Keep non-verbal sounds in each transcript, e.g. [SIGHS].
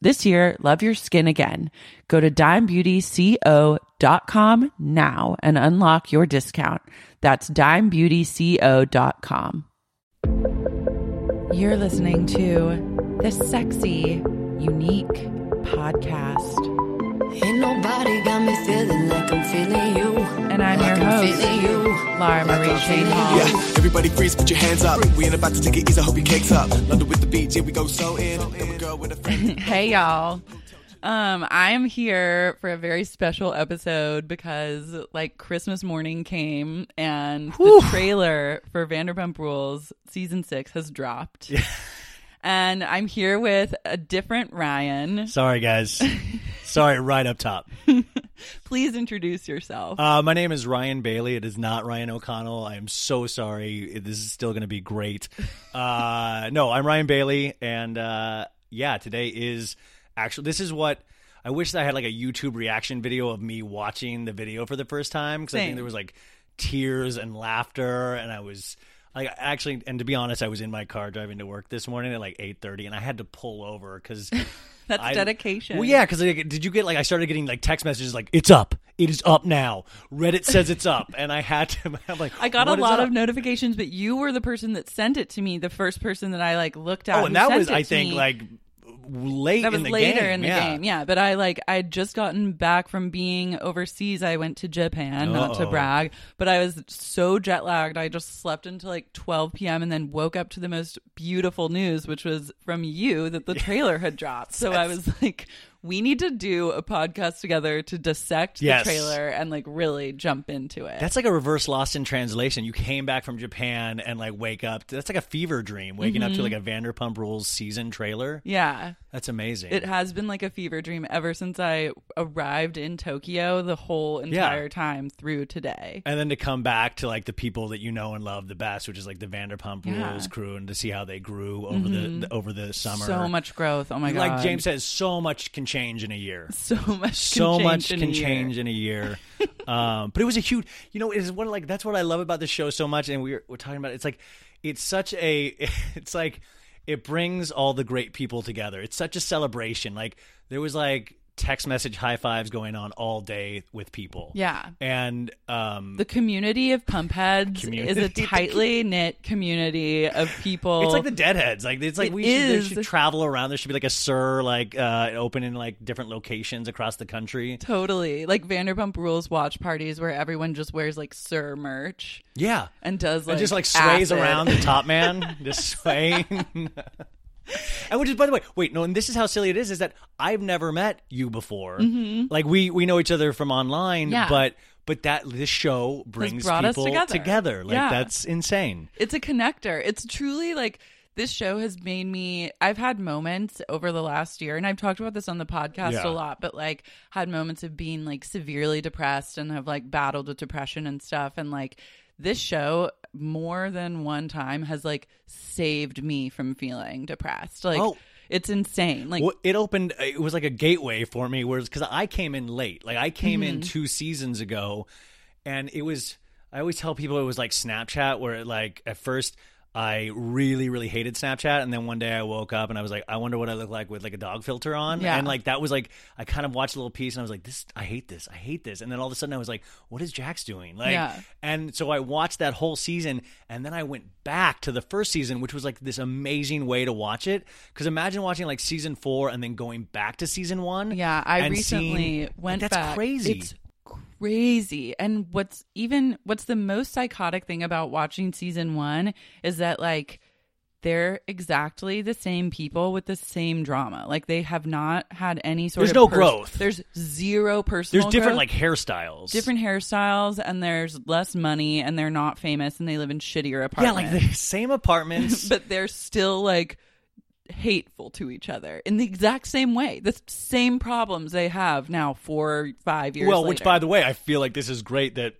This year, love your skin again. Go to dimebeautyco.com now and unlock your discount. That's dimebeautyco.com. You're listening to the sexy, unique podcast. Ain't nobody got me feeling like I'm feeling you. And I'm your Like I'm host, feeling you. Laura Marie I'm Shane Hall. Yeah, everybody freeze, put your hands up. We ain't about to take it easy, hope your cakes up. London with the beach, here we go so in. Then we go with a [LAUGHS] hey y'all um i am here for a very special episode because like christmas morning came and the trailer for vanderpump rules season six has dropped and i'm here with a different ryan Sorry, guys. [LAUGHS] Sorry, right up top. [LAUGHS] please introduce yourself Uh, my name is Ryan Bailey. It is not Ryan O'Connell. I am so sorry. This is still going to be great. [LAUGHS] Uh, no, I'm Ryan Bailey, and uh, yeah, today is actually this is what I wish I had like a YouTube reaction video of me watching the video for the first time because I think there was like tears and laughter, and I was. Like actually, and to be honest, I was in my car driving to work this morning at like eight thirty, and I had to pull over because [LAUGHS] that's I- dedication Well, yeah, because did you get like I started getting like text messages like it's up, it is up now. Reddit says it's up, and I had to. [LAUGHS] I'm like, I got "What a lot of notifications, but you were the person that sent it to me. The first person that I like looked at. Oh, and that was I think me. like late that was in the later game. in the yeah. game yeah. But i like i had just gotten back from being overseas. I went to japan not to brag but i was so jet lagged i just slept until like 12 p.m and then woke up to the most beautiful news which was from you that the [LAUGHS] trailer had dropped. So i was like we need to do a podcast together to dissect Yes. the trailer and like really jump into it. That's like a reverse Lost in Translation. You came back from Japan and like wake up. That's like a fever dream, waking up to like a Vanderpump Rules season trailer. yeah. That's amazing. It has been like a fever dream ever since I arrived in Tokyo the whole entire time through today. and then to come back to like the people that you know and love the best, which is like the Vanderpump Yeah. Mm-hmm. Rules crew, and to see how they grew over the, the over the summer. So much growth. Oh my god. like James says, so much can change in a year. [LAUGHS] so much so can much change in can a year. change in a year. [LAUGHS] um, but it was a huge, you know, it's one like that's what I love about the show so much. And we were, we're talking about it. it's like it's such a [LAUGHS] it's like it brings all the great people together. It's such a celebration. Like there was like text message high fives going on all day with people. Yeah. and um, The community of pump heads is a tightly knit community of people. It's like the Deadheads. Like it's like It we should, should travel around. There should be like a SUR like uh, open in like different locations across the country. Totally. Like Vanderpump Rules watch parties where everyone just wears like SUR merch Yeah, and does like and just like sways acid. around the top man, [LAUGHS] just swaying. [LAUGHS] [LAUGHS] and which is, by the way, wait, no, and this is how silly it is: is that I've never met you before. Like we we know each other from online, Mm-hmm. Yeah. but but that this show brings people together. Like Yeah. that's insane. It's a connector. It's truly like this show has made me I've had moments over the last year and I've talked about this on the podcast Yeah. a lot, but like had moments of being like severely depressed and have like battled with depression and stuff and like this show more than one time has like saved me from feeling depressed. Like Oh. it's insane. Like well, it opened. It was like a gateway for me, whereas because I came in late, like I came in Mm-hmm. two seasons ago, and it was. I always tell people it was like Snapchat, where it, like at first I really really hated Snapchat, and then one day I woke up and I was like, I wonder what I look like with like a dog filter on, Yeah. and like that was like I kind of watched a little piece and I was like, this I hate this, I hate this, and then all of a sudden I was like, what is Jax doing? Like, Yeah. and so I watched that whole season, and then I went back to the first season, which was like this amazing way to watch it. Because imagine watching like season four and then going back to season one. Yeah, I recently seeing- went That's back. crazy. It's crazy. And what's even what's the most psychotic thing about watching season 1 is that like they're exactly the same people with the same drama. Like they have not had any sort There's of no growth. There's zero personal There's different growth. like hairstyles. different hairstyles and there's less money and they're not famous and they live in shittier apartments. Yeah, like the [LAUGHS] same apartments. [LAUGHS] but they're still like hateful to each other in the exact same way. The same problems they have now four, five years. well, which by the way, I feel like this is great that.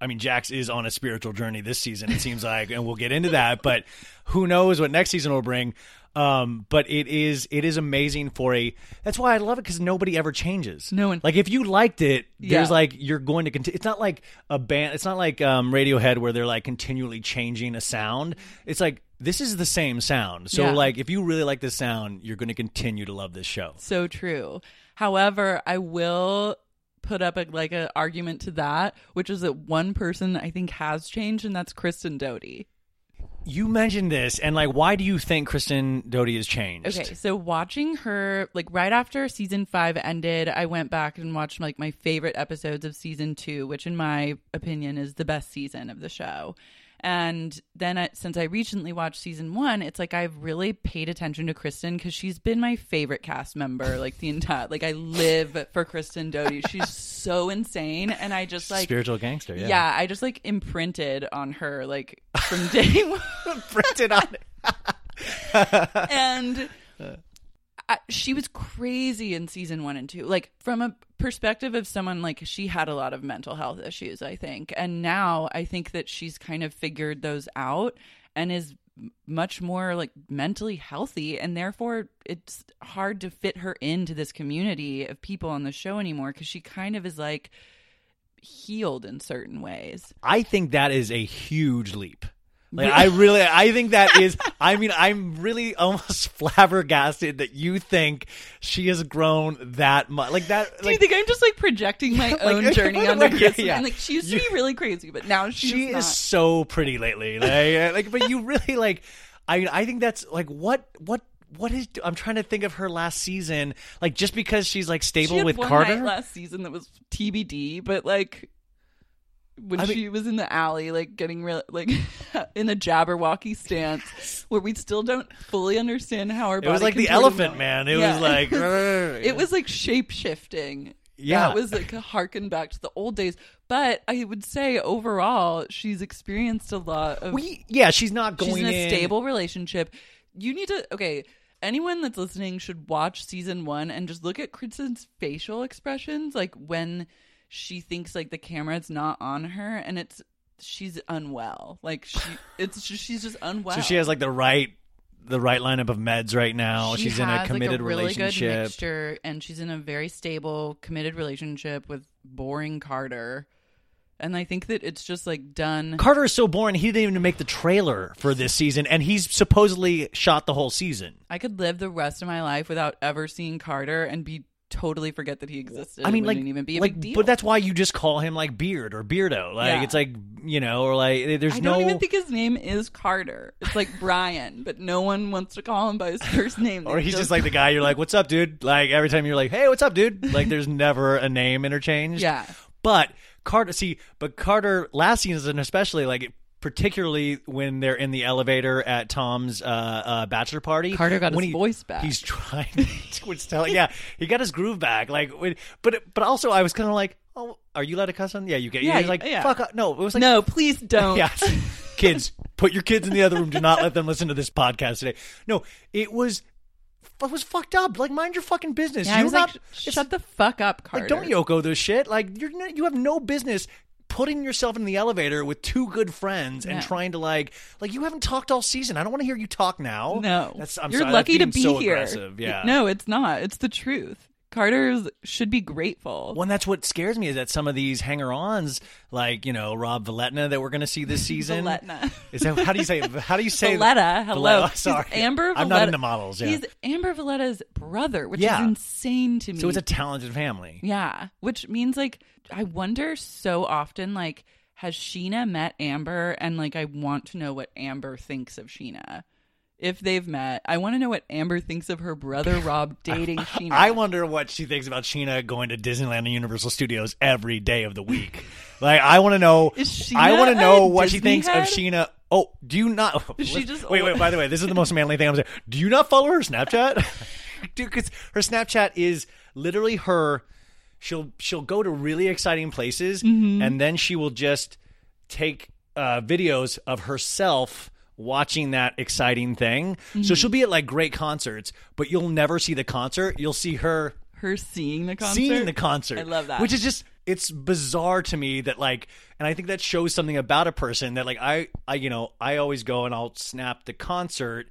I mean, Jax is on a spiritual journey this season. It seems like, and we'll get into that. But who knows what next season will bring? Um, but it is it is amazing for a. That's why I love it because nobody ever changes. No one- like if you liked it, there's Yeah. like you're going to continue. It's not like a band. It's not like um, Radiohead where they're like continually changing a sound. It's like this is the same sound. So Yeah. like if you really like this sound, you're going to continue to love this show. so true. However, I will put up a, like an argument to that, which is that one person I think has changed, and that's Kristen Doty. You mentioned this, and like, why do you think Kristen Doty has changed? Okay, so watching her like right after season five ended, I went back and watched like my favorite episodes of season two, which in my opinion is the best season of the show. And then I, since I recently watched season one, it's like I've really paid attention to Kristen because she's been my favorite cast member like the entire like I live for Kristen Doty. She's [LAUGHS] so insane, and I just like Spiritual gangster, yeah. yeah, I just like imprinted on her like from day [LAUGHS] one Printed on it. [LAUGHS] and uh. She was crazy in season one and two. Like from a perspective of someone like she had a lot of mental health issues, I think, and now I think that she's kind of figured those out and is much more like mentally healthy and therefore it's hard to fit her into this community of people on the show anymore because she kind of is like healed in certain ways I think that is a huge leap. Like, I really, I think that is. I mean, I'm really almost [LAUGHS] flabbergasted that you think she has grown that much. Like that. do you think i'm just like projecting my [LAUGHS] Like, own [LAUGHS] journey on like, yeah, yeah. like she used to You- be really crazy but now she's she not. is so pretty lately. Like, uh, like, but you really like. I, I think that's like what, what. What is I'm trying to think of her last season like just because she's like she stable had with Carter last season that was TBD, but like when I mean- she was in the alley, like getting real, like [LAUGHS] in a Jabberwocky stance, where we still don't fully understand how her. It was like the elephant man. It Yeah. was like [LAUGHS] it was like shape shifting. Yeah. That was like a harken back to the old days. But I would say overall, she's experienced a lot of. We, yeah, she's not going she's in a in- stable relationship. You need to okay. Anyone that's listening should watch season one and just look at Kristen's facial expressions, like when she thinks like the camera's not on her, and it's she's unwell. Like she, it's just, she's just unwell. So she has like the right the right lineup of meds right now. She she's in a committed like, a really relationship. good mixture, and she's in a very stable, committed relationship with boring Carter. And I think that it's just like done. Carter is so boring. He didn't even make the trailer for this season, and he's supposedly shot the whole season. I could live the rest of my life without ever seeing Carter and be totally forget that he existed. I mean, like, even be a like, big deal. but that's why you just call him like Beard or Beardo. Like Yeah. it's like you know, or like eh, there's I no. I don't even think his name is Carter. It's like Brian, but no one wants to call him by his first [LAUGHS] name. or he's just like the guy you're like, "What's up, dude?" Like every time you're like, "Hey, what's up, dude?" Like there's never a name interchange. Yeah. But Carter, see, but Carter last season especially like. Particularly when they're in the elevator at Tom's uh, uh, bachelor party, Carter got when his he- voice back. He's trying. [LAUGHS] What's telling? Yeah, he got his groove back. Like, when, but but also I was kind of like, oh, are you allowed to cuss on? Yeah, you get. Yeah, He's like, yeah. fuck. up. No, it was like, no, please [LAUGHS] don't. yeah, kids, put your kids in the other room. Do not let them listen to this podcast today. No, it was. It was fucked up. Like, mind your fucking business. Yeah, You're not. like, shut the fuck up, Carter. like, don't Yoko this shit. Like, you're you have no business putting yourself in the elevator with two good friends and No. trying to like like you haven't talked all season. I don't want to hear you talk now. No, that's I'm you're sorry, lucky to be so here. Aggressive. Yeah, No, it's not. It's the truth. Carter's should be grateful. Well, and that's what scares me is that some of these hanger-ons, like you know Rob Valetna, that we're going to see this [LAUGHS] season. Valetna. Is that how do you say? How do you say? Valletta, hello. Valletta, He's sorry, Amber. I'm not into models. Yeah. He's Amber Valletta's brother, which Yeah. is insane to me. so it's a talented family. yeah, which means like I wonder so often like has Scheana met Amber and like I want to know what Amber thinks of Scheana. If they've met, I want to know what Amber thinks of her brother Rob [LAUGHS] dating Scheana. I wonder what she thinks about Scheana going to Disneyland and Universal Studios every day of the week. like, I want to know. I want to know what she thinks head? of Scheana. Oh, do you not? [LAUGHS] She just wait, wait. By the way, this is the most manly thing I'm saying. Do you not follow her Snapchat? [LAUGHS] Dude, because her Snapchat is literally her. She'll she'll go to really exciting places, Mm-hmm. and then she will just take uh, videos of herself watching that exciting thing. Mm-hmm. So she'll be at like great concerts, but you'll never see the concert. You'll see her her seeing the concert. seeing the concert. I love that. Which is just it's bizarre to me that like and I think that shows something about a person that like I I you know, I always go and I'll snap the concert.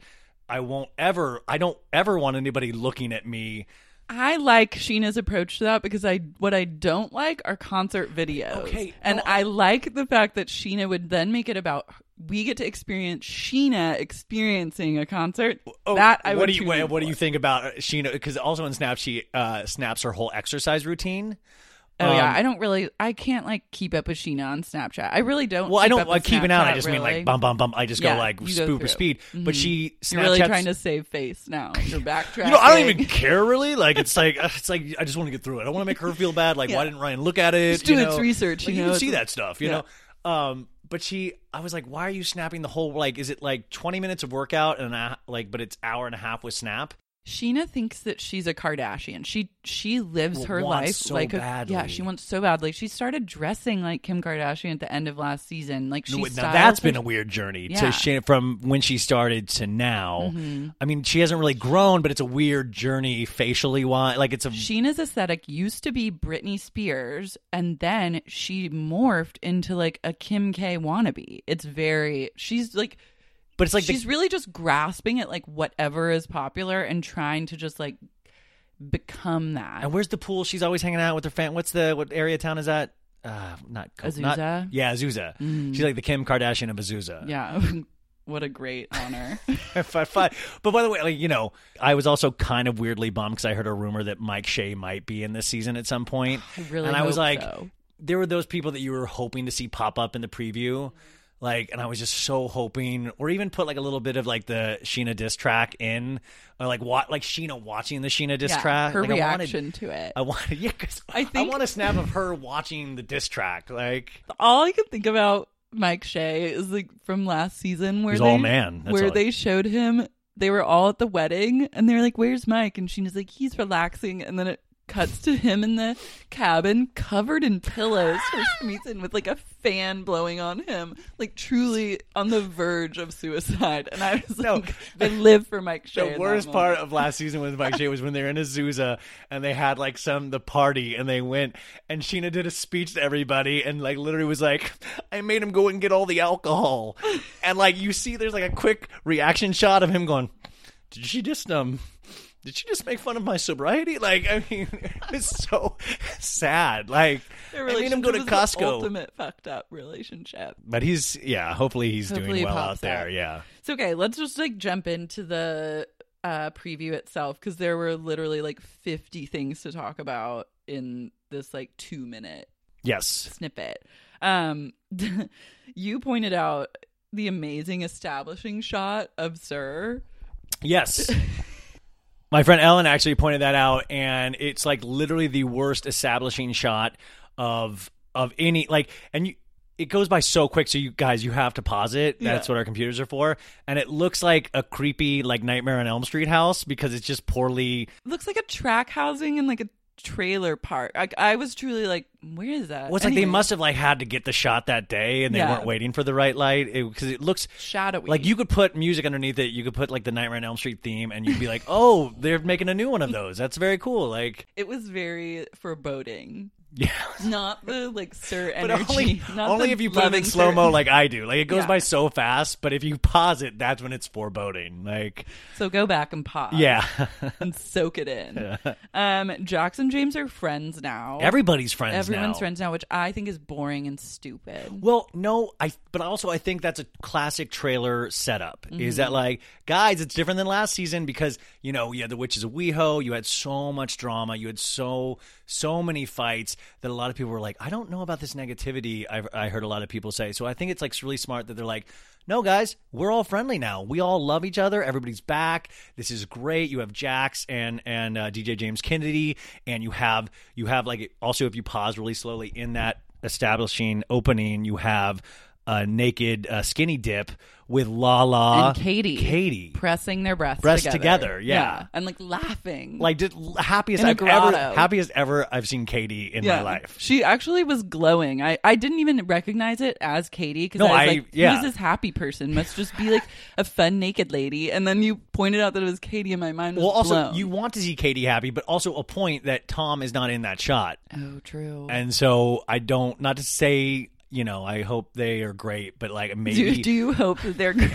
I won't ever I don't ever want anybody looking at me. I like Scheana's approach to that because I what I don't like are concert videos. Okay, and no, I like the fact that Scheana would then make it about we get to experience Scheana experiencing a concert. Oh, that I what would do you tune what, do you think about Scheana because also in Snap she uh snaps her whole exercise routine. Oh yeah, Um, I don't really. I can't like keep up with Scheana on Snapchat. I really don't. Well, I don't like keeping out. I just mean like bum bum bum. I just Yeah, go like you super speed. But she Snapchats. You're really trying to save face now. You're [LAUGHS] backtracking. You know, I don't even care really. Like it's like it's like I just want to get through it. I don't want to make her feel bad. Like Yeah. why didn't Ryan look at it? It's doing you know? its research, Like, you you know, can see that stuff. You Yeah. know. Um, but she, I was like, why are you snapping the whole? Like, is it like twenty minutes of workout and a, like, but it's hour and a half with snap? Scheana thinks that she's a Kardashian. She she lives Well, her life so like a badly. yeah. She wants so badly. She started dressing like Kim Kardashian at the end of last season. Like she now styles that's her- been a weird journey Yeah. Mm-hmm. to Shane, from when she started to now. I mean, she hasn't really grown, but it's a weird journey facially. Why? Like it's a Scheana's aesthetic used to be Britney Spears, and then she morphed into like a Kim K wannabe. It's very she's like but it's like the- she's really just grasping at like whatever is popular and trying to just like become that. And where's the pool? She's always hanging out with her fan. What's the what area town is that? Uh, not Co- not- Azusa? yeah, Azusa. She's like the Kim Kardashian of Azusa. yeah. [LAUGHS] what a great honor. [LAUGHS] But by the way, like you know, I was also kind of weirdly bummed because I heard a rumor that Mike Shay might be in this season at some point. I really and I was like, so. there were those people that you were hoping to see pop up in the preview. Like, and I was just so hoping, or even put like a little bit of like the Scheana diss track in, or like what, like Scheana watching the Scheana diss Yeah, track. her like, I wanted- reaction to it. I wanted, [LAUGHS] yeah, 'cause I think- I want a snap of her watching the diss track. Like, all I can think about Mike Shay is like from last season where He's they, all man. That's where they showed him they were all at the wedding and they were like, "Where's Mike?" And Scheana's like, "He's relaxing," and then it cuts to him in the cabin covered in pillows for some reason with like a fan blowing on him like truly on the verge of suicide and i was No. like i live for mike Shay the worst part of last season with Mike Shay was when they were in Azusa and they had like some the party and they went and Scheana did a speech to everybody and like literally was like, I made him go and get all the alcohol. and like you see there's like a quick reaction shot of him going, Did she just um did she just make fun of my sobriety? Like, I mean, [LAUGHS] it's so sad. Like, Their I made him go to Costco. ultimate fucked up relationship But he's, yeah, hopefully he's Hopefully doing he well pops out there. out. Yeah. So okay, let's just like jump into the uh preview itself because there were literally like 50 things to talk about in this like 2 minute Yes. snippet. Um [LAUGHS] you pointed out the amazing establishing shot of SUR. Yes. [LAUGHS] My friend Ellen actually pointed that out, and it's like literally the worst establishing shot of of any like, and you. It goes by so quick, so you guys, you have to pause it. That's Yeah. what our computers are for, and it looks like a creepy, like Nightmare on Elm Street house because it's just poorly. It looks like a track housing and like a trailer park. I, I was truly like, where is that? Well, it's like they must have like had to get the shot that day, and they Yeah. weren't waiting for the right light because it, looks shadowy. Like you could put music underneath it. You could put like the Nightmare on Elm Street theme, and you'd be like, [LAUGHS] "Oh, they're making a new one of those. That's very cool." Like, it was very foreboding. Yeah. [LAUGHS] Not the like SUR But energy. only, only if you put it in slow mo like I do. Like it goes Yeah. by so fast, but if you pause it, that's when it's foreboding. Like, So go back and pause. yeah, [LAUGHS] and soak it in. [LAUGHS] Um, Jax and James are friends now. everybody's friends. Now. Everyone's now. friends now, which I think is boring and stupid. Well, no, I but also I think that's a classic trailer setup. Is Mm-hmm. that like, guys, it's different than last season because you know you had the Witches of WeHo, you had so much drama, you had so so many fights that a lot of people were like, I don't know about this negativity. I I heard a lot of people say. So I think it's like really smart that they're like. No, guys, we're all friendly now. We all love each other. Everybody's back. This is great. You have Jax and and uh, DJ James Kennedy, and you have you have like also if you pause really slowly in that establishing opening, you have a naked uh, skinny dip with Lala and Katie, Katie, pressing their breasts, Breasts together. together, yeah. and like laughing, like did, happiest I've ever happiest ever I've seen Katie in yeah. my life. She actually was glowing. I, I didn't even recognize it as Katie because No, I was I- like, yeah. who's this happy person? Must just be like a fun naked lady. And then you pointed out that it was Katie, and my mind was Well, also blown. you want to see Katie happy, but also a point that Tom is not in that shot, oh, true. and so I don't. Not to say you know I hope they are great, but like maybe do, do you hope that they're great?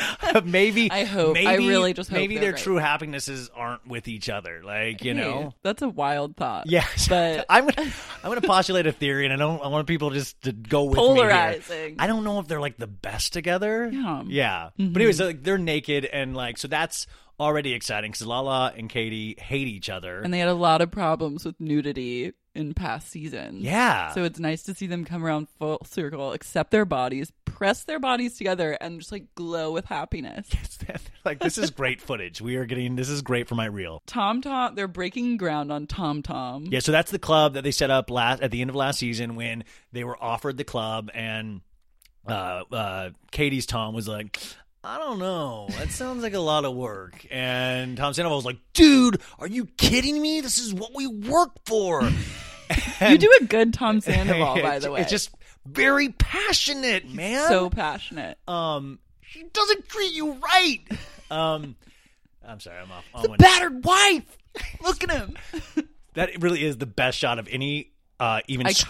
[LAUGHS] maybe I hope. I maybe, really just hope maybe their great. true happinesses aren't with each other. Like you Hey, know. that's a wild thought. Yes, [LAUGHS] but I'm gonna I'm gonna postulate a theory, and I don't I want people just to go with me. Polarizing. I don't know if they're like the best together. Yeah. yeah. Mm-hmm. But anyways, like they're naked, and like so that's already exciting because Lala and Katie hate each other. and they had a lot of problems with nudity in past seasons. yeah, So it's nice to see them come around full circle, accept their bodies, press their bodies together, and just like glow with happiness. [LAUGHS] like this is great footage. We are getting this is great for my reel. Tom Tom, they're breaking ground on Tom Tom. Yeah, so that's the club that they set up last at the end of last season when they were offered the club, and uh, uh, Katie's Tom was like, "I don't know, that sounds like a lot of work." And Tom Sandoval was like, "Dude, are you kidding me? This is what we work for." [LAUGHS] You do a good Tom Sandoval, [LAUGHS] by the way. it's just very passionate, man. so passionate. um, she doesn't treat you right. Um, I'm sorry, I'm off. on one- Battered wife. Look at him. [LAUGHS] that really is the best shot of any uh, even Iconic.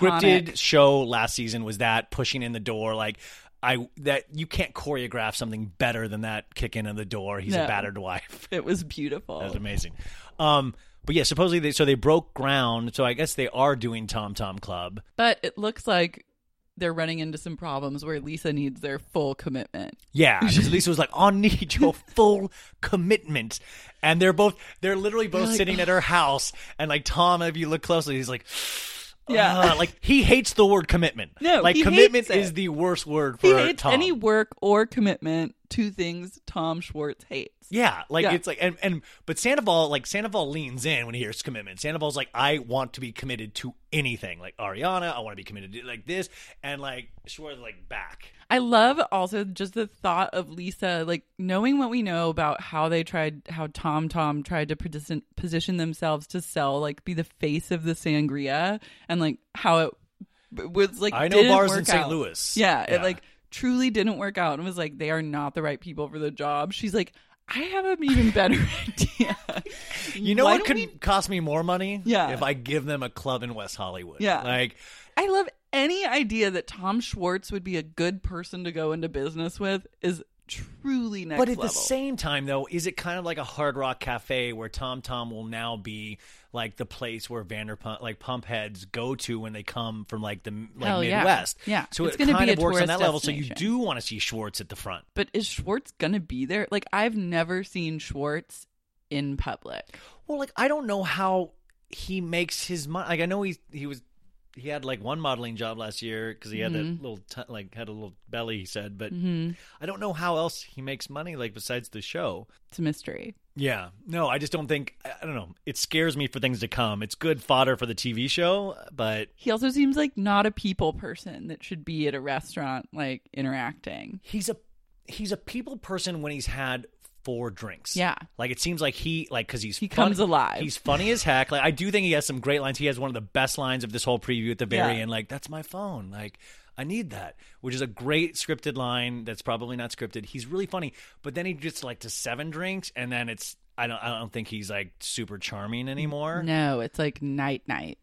scripted show last season was that pushing in the door like I that you can't choreograph something better than that kick in of the door. He's No. a battered wife. [LAUGHS] It was beautiful. That was amazing. Um, but yeah, supposedly they so they broke ground. So I guess they are doing Tom Tom Club. But it looks like they're running into some problems where Lisa needs their full commitment. Yeah, because [LAUGHS] Lisa was like, "I need your full commitment," and they're both they're literally both like, sitting at her house, and like Tom, if you look closely, he's like, Yeah. uh, like he hates the word commitment. No, like he commitment hates it. is the worst word for he hates Tom. any work or commitment to things Tom Schwartz hates. Yeah, like Yeah. it's like and and but Sandoval like Sandoval leans in when he hears commitment. Sandoval's like, I want to be committed to anything. Like Ariana, I want to be committed to like this, and like Schwartz like back. I love also just the thought of Lisa, like knowing what we know about how they tried, how Tom Tom tried to position, position themselves to sell, like be the face of the sangria, and like how it was like. I know bars in St. Louis. Yeah, Yeah. it like truly didn't work out, and was like they are not the right people for the job. She's like, I have an even better [LAUGHS] idea. You know Why what could we- cost me more money? Yeah. if I give them a club in West Hollywood. Yeah. like I love any idea that Tom Schwartz would be a good person to go into business with is truly next But at level. the same time, though, is it kind of like a Hard Rock Cafe where Tom Tom will now be like the place where Vanderpump, like pump heads, go to when they come from like the like Hell yeah. Midwest? Yeah. so It's it gonna kind be of a works on that tourist level. So you destination. do want to see Schwartz at the front. But is Schwartz gonna be there? Like I've never seen Schwartz in public. Well, like I don't know how he makes his money. Like I know he he was he had like one modeling job last year because he had Mm-hmm. that little t- like had a little belly. He said, but I don't know how else he makes money like besides the show. It's a mystery. Yeah, no, I just don't think. I I don't know. It scares me for things to come. It's good fodder for the TV show, but He also seems like not a people person that should be at a restaurant like interacting. he's a he's a people person when he's had four drinks. Yeah. like it seems like he like because he's He funny- comes alive. He's funny as heck. Like I do think he has some great lines. He has one of the best lines of this whole preview at the very Yeah. end. Like that's my phone. Like. I need that, which is a great scripted line that's probably not scripted. He's really funny, but then he gets like to seven drinks, and then it's I don't I don't think he's like super charming anymore. No, it's like night night.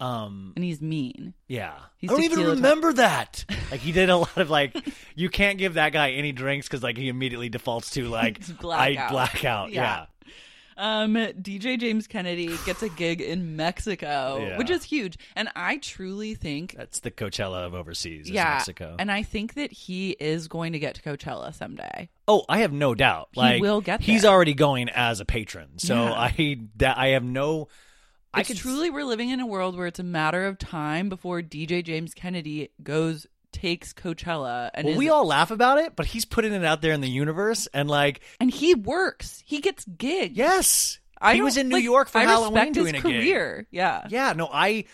Um, And he's mean. Yeah. He's I don't even remember that. [LAUGHS] Like he did a lot of like you can't give that guy any drinks because like he immediately defaults to [LAUGHS] like I blackout. black out. Yeah. Yeah. Um, DJ James Kennedy gets a gig in Mexico, Yeah. which is huge. And I truly think That's the Coachella of overseas. is yeah, Mexico. and I think that he is going to get to Coachella someday. oh, I have no doubt. He Like will get He's already going as a patron, so Yeah. I that I have no. I could truly we're living in a world where it's a matter of time before DJ James Kennedy goes takes Coachella and Well, is, we all laugh about it, but he's putting it out there in the universe, and like, and he works. He gets gigs. yes, I he was in New like, York for I Halloween doing his a gig. career. Yeah. Yeah, no, I,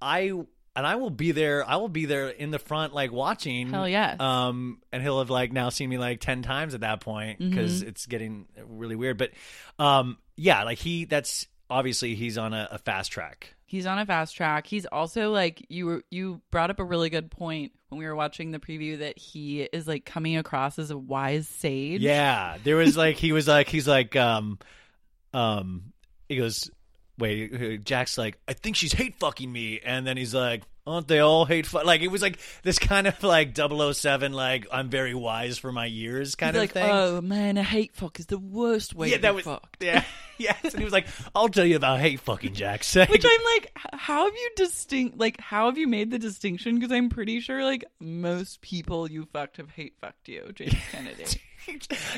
I, and I will be there. I will be there in the front, like watching. Hell yes. Um, and he'll have like now seen me like ten times at that point because Mm-hmm. it's getting really weird. But, um, yeah, like he, that's obviously he's on a, a fast track. He's on a fast track. He's also like you were you brought up a really good point when we were watching the preview that he is like coming across as a wise sage. Yeah, there was like he was like he's like um, um, he goes. Wait, Jax like, I think she's hate fucking me, and then he's like, aren't they all hate fuck? Like it was like this kind of like 007, like I'm very wise for my years kind He's of like, thing. oh man, a hate fuck is the worst way yeah, to that was fucked. yeah, [LAUGHS] [LAUGHS] yes. And he was like, I'll tell you about hate fucking Jack. Say, Which I'm like, how have you distinct? Like, how have you made the distinction? Because I'm pretty sure like most people you fucked have hate fucked you, James [LAUGHS] Kennedy.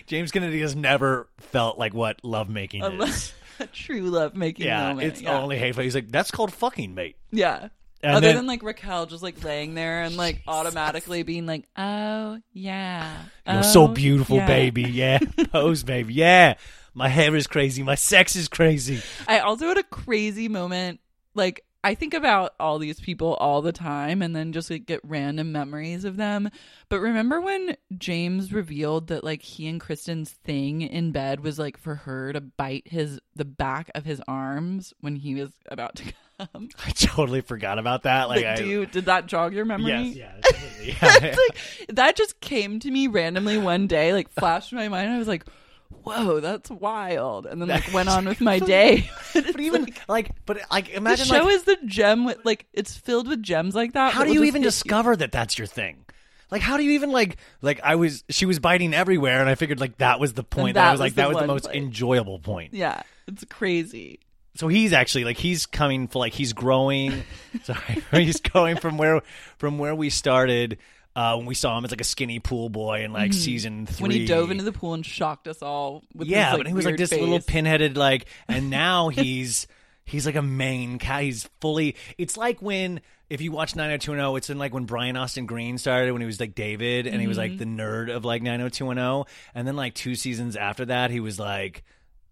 James Kennedy has never felt like what lovemaking a, lo- is. [LAUGHS] a true love making Yeah, moment. it's yeah. only hateful. He's like, that's called fucking, mate. Yeah. And Other then- than like Raquel just like laying there and like automatically being like, oh yeah, You're so oh, beautiful, yeah." baby. Yeah, pose, baby. Yeah, my hair is crazy. My sex is crazy. I also had a crazy moment. Like I think about all these people all the time, and then just like get random memories of them. But remember when James revealed that like he and Kristen's thing in bed was like for her to bite his the back of his arms when he was about to [LAUGHS] come. [LAUGHS] I totally forgot about that. Like, Like, I, do you, did that jog your memory? yes, yeah, [LAUGHS] absolutely. yeah. Like that just came to me randomly one day, like flashed in my mind. I was like, "Whoa, that's wild!" And then like [LAUGHS] went on with my day. [LAUGHS] but [LAUGHS] even like, but like, the imagine show like, is the gem with like it's filled with gems like that. how do you even discover that that's your thing? Like, how do you even like, like I was, she was biting everywhere, and I figured like that was the point. That, that I was like, that was the most place. enjoyable point. Yeah, it's crazy. so he's actually like he's coming for like he's growing sorry he's going from where from where we started uh when we saw him as like a skinny pool boy in like season three Mm-hmm. When he dove into the pool and shocked us all with yeah his, but he was like this face. little pinheaded like and [LAUGHS] now he's He's like a main cat. He's fully. It's like when if you watch 90210, it's in like when Brian Austin Green started when he was like David and he was like the nerd of like 90210, and then like two seasons after that he was like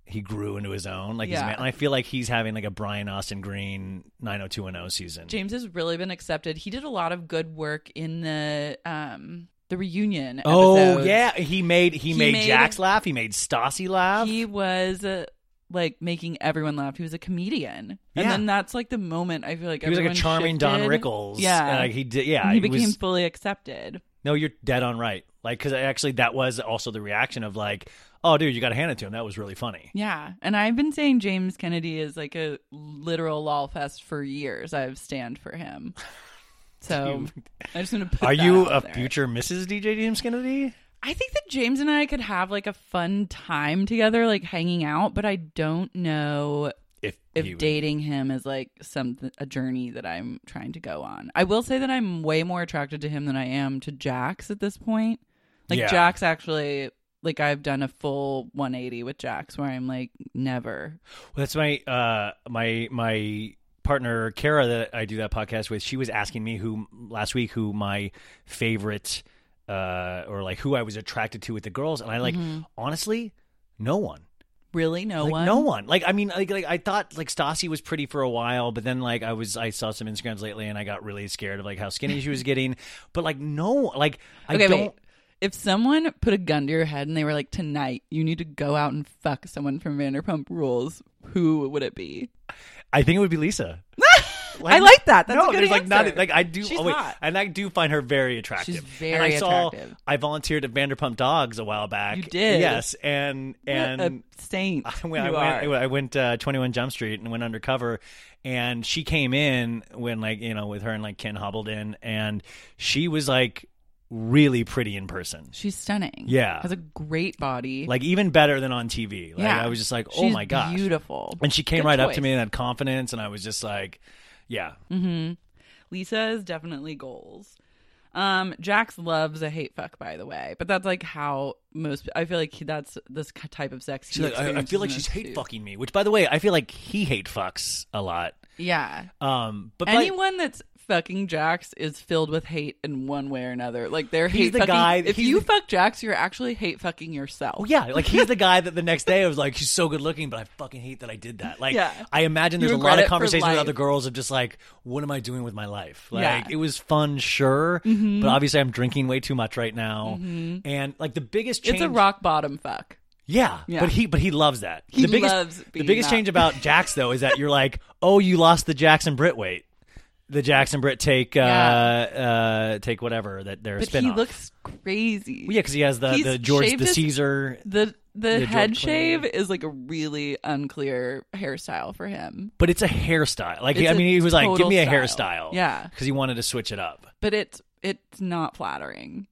he grew into his own. Like he's Yeah. man. And I feel like he's having like a Brian Austin Green 90210 season. James has really been accepted. He did a lot of good work in the um the reunion. Oh episodes. yeah, he made he, He made, made- Jax laugh. He made Stassi laugh. he was uh, like making everyone laugh. He was a comedian, Yeah. and then that's like the moment I feel like He was like a charming Don. Rickles. Yeah, like, he did. Yeah, And he became was- fully accepted. No, you're dead on right. Like, because actually, that was also the reaction of like, oh, dude, you got to hand it to him. That was really funny. Yeah, and I've been saying James Kennedy is like a literal lol fest for years. I've stand for him. So [LAUGHS] I just want to put Are you a there. future Mrs. DJ James Kennedy? I think that James and I could have like a fun time together, like hanging out, but I don't know If if would- dating him is like some a journey that I'm trying to go on. I will say that I'm way more attracted to him than I am to Jax at this point. Like Yeah. Jax actually like I've done a full 180 with Jax where I'm like never. Well, that's my uh my my partner Kara that I do that podcast with. She was asking me who last week who my favorite uh or like who I was attracted to with the girls, and I like honestly, no one. Really no like, one. No one. Like I mean, like, like I thought like Stassi was pretty for a while, but then like I was I saw some Instagrams lately, and I got really scared of like how skinny she was [LAUGHS] getting. But like no, like I Okay, don't. wait. If someone put a gun to your head and they were like, "Tonight, you need to go out and fuck someone from Vanderpump Rules," who would it be? I think it would be Lisa. [LAUGHS] I like that. That's no, a good there's like not like I do. She's oh, wait, hot. and I do find her very attractive. She's and very I saw, attractive. I volunteered at Vanderpump Dogs a while back. You did? yes, and and what a saint [LAUGHS] I went, I went. I went uh, 21 Jump Street and went undercover, and she came in when like you know with her and like Ken hobbled in, and she was like really pretty in person, She's stunning. Yeah. has a great body. like even better than on TV. Like Yeah. I was just like, oh She's my god. beautiful. And she came Good right up to me and had confidence, and I was just like, yeah, Lisa is definitely goals. Um, Jax loves a hate fuck, by the way, but that's like how most. I feel like he, that's this type of sex. She's like, I, I feel like she's hate fucking me. Which, by the way, I feel like he hate fucks a lot. Yeah, Um, but anyone that's fucking Jax is filled with hate in one way or another. Like they're He's hate the fucking. guy- if you the- fuck Jax, you're actually hate fucking yourself. Oh yeah, like he's the [LAUGHS] guy that the next day I was like, she's so good looking, but I fucking hate that I did that. Like, Yeah. I imagine there's a lot of conversations with other girls of just like, what am I doing with my life? Like, Yeah. Mm-hmm. it was fun, sure, but obviously I'm drinking way too much right now, and like the biggest change, It's a rock bottom fuck. Yeah, Yeah. but he but he loves that. He the biggest, loves the biggest that. change about Jax though is that you're like, [LAUGHS] oh, you lost the Jackson Brit weight. The Jackson Brit take uh, uh take whatever that they're a But spin he looks crazy. yeah, because he has the He's the George the Caesar The the George head shave is like a really unclear hairstyle for him. But it's a hairstyle. Like I mean, he was like, "Give me a style. hairstyle." Yeah. because he wanted to switch it up. But it's it's not flattering.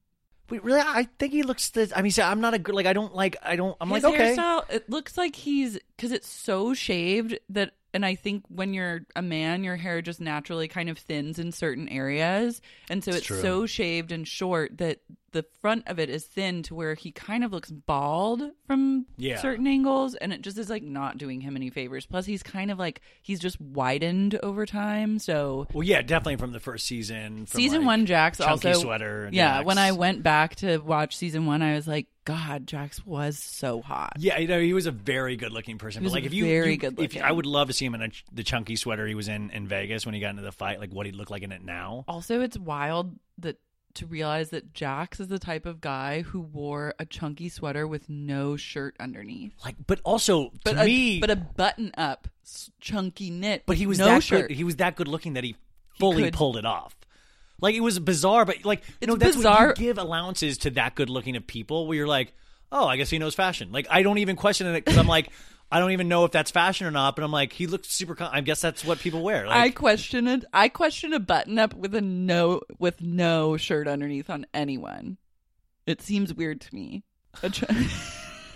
Wait, really? I think he looks. The, I mean, see, I'm not a good. Like, I don't like. I don't. I'm His like, okay. hairstyle, it looks like he's because it's so shaved that, and I think when you're a man, your hair just naturally kind of thins in certain areas, and so it's true. so shaved and short that the front of it is thin to where he kind of looks bald from Yeah. certain angles, and it just is like not doing him any favors. Plus, he's kind of like he's just widened over time, so Well, yeah, definitely from the first season. From season like, one Jack's also sweater. yeah when i went back to watch season one i was like god Jax was so hot Yeah, you know, he was a very good looking person. He but was like, if you, very you- good if looking. I would love to see him in a, the chunky sweater he was in in Vegas when he got into the fight. Like, what he'd look like in it now. also it's wild that to realize that Jax is the type of guy who wore a chunky sweater with no shirt underneath Like, but also but to a, me, but a button up chunky knit But he was no that shirt good. He was that good looking that he fully could- pulled it off. Like it was bizarre, but like you It's know that's bizarre- what you give allowances to that good looking of people where you're like, oh, I guess he knows fashion. Like I don't even question it because I'm like, [LAUGHS] I don't even know if that's fashion or not. But I'm like, he looked super. Con- I guess that's what people wear. I question it. I question a button up with a no with no shirt underneath on anyone. It seems weird to me. [LAUGHS]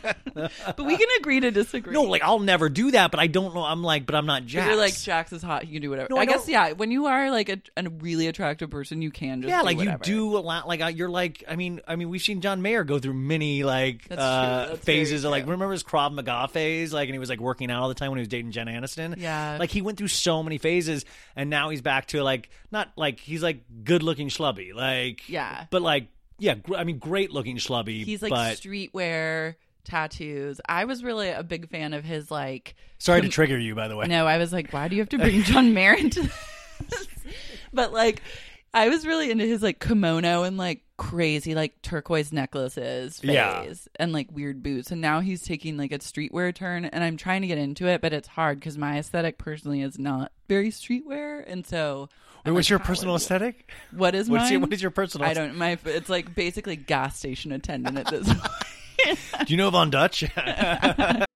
[LAUGHS] But we can agree to disagree. No, like I'll never do that, but I don't know. I'm like, but I'm not Jax. You're like Jax is hot. You can do whatever. No, I, I guess yeah. When you are like a, a really attractive person, you can just yeah, like whatever. you do a lot. Like uh, you're like, I mean, I mean, we've seen John Mayer go through many like uh, phases. Of, like remember his Krav Maga phase, like, and he was like working out all the time when he was dating Jen Aniston. Yeah. like he went through so many phases, and now he's back to like not like he's like good looking schlubby, like Yeah. but like yeah, gr- I mean, great looking schlubby. He's like but streetwear tattoos. I was really a big fan of his like. sorry to trigger you, by the way. No, I was like, why do you have to bring John [LAUGHS] Mayer into this? but like, I was really into his like kimono and like crazy like turquoise necklaces phase Yeah. and like weird boots. And now he's taking like a streetwear turn, and I'm trying to get into it, but it's hard because my aesthetic personally is not very streetwear, and so. Wait, what's like, your personal would- aesthetic? What is What's mine? your- what is your personal I don't. My it's like basically gas station attendant at this [LAUGHS] point. Do you know Von Dutch? [LAUGHS]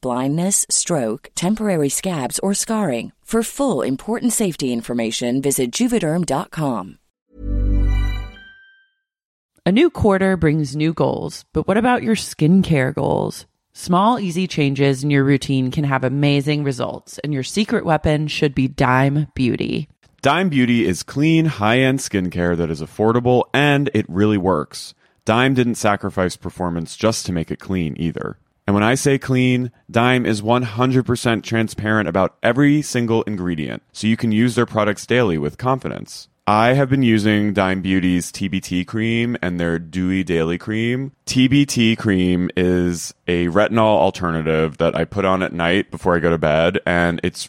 blindness, stroke, temporary scabs, or scarring. For full important safety information, visit juvederm.com. A new quarter brings new goals, but what about your skincare goals? Small, easy changes in your routine can have amazing results, and your secret weapon should be Dime Beauty. Dime Beauty is clean, high end skincare that is affordable and it really works. Dime didn't sacrifice performance just to make it clean either. And when I say clean, Dime is 100% transparent about every single ingredient, so you can use their products daily with confidence. I have been using Dime Beauty's TBT cream and their Dewy Daily Cream. TBT cream is a retinol alternative that I put on at night before I go to bed, and it's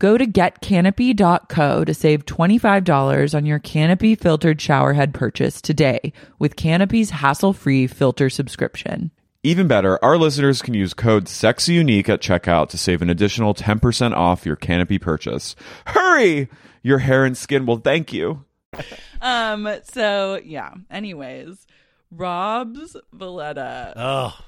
Go to getcanopy.co to save $25 on your Canopy filtered showerhead purchase today with Canopy's hassle free filter subscription. Even better, our listeners can use code SEXYUNIQUE at checkout to save an additional 10% off your Canopy purchase. Hurry! Your hair and skin will thank you. [LAUGHS] Um, so yeah, anyways, Rob's Valletta. Oh.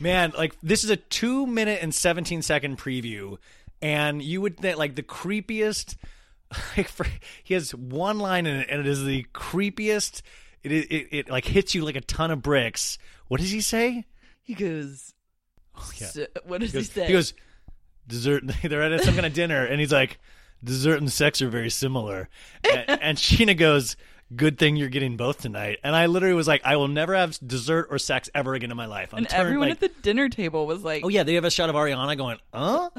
Man, like this is a two minute and 17 second preview, and you would think like the creepiest. [LAUGHS] Like for, he has one line in it, and it is the creepiest. It, it it like hits you like a ton of bricks. What does he say? He goes, oh, yeah. "S- what does He he, say? he goes dessert. [LAUGHS] They're at some kind of dinner, and he's like, dessert and sex are very similar. And, [LAUGHS] and Scheana goes, "Good thing you're getting both tonight." And I literally was like, "I will never have dessert or sex ever again in my life." I'm and turned, everyone like, at the dinner table was like, Oh yeah, they have a shot of Ariana going, "Huh?"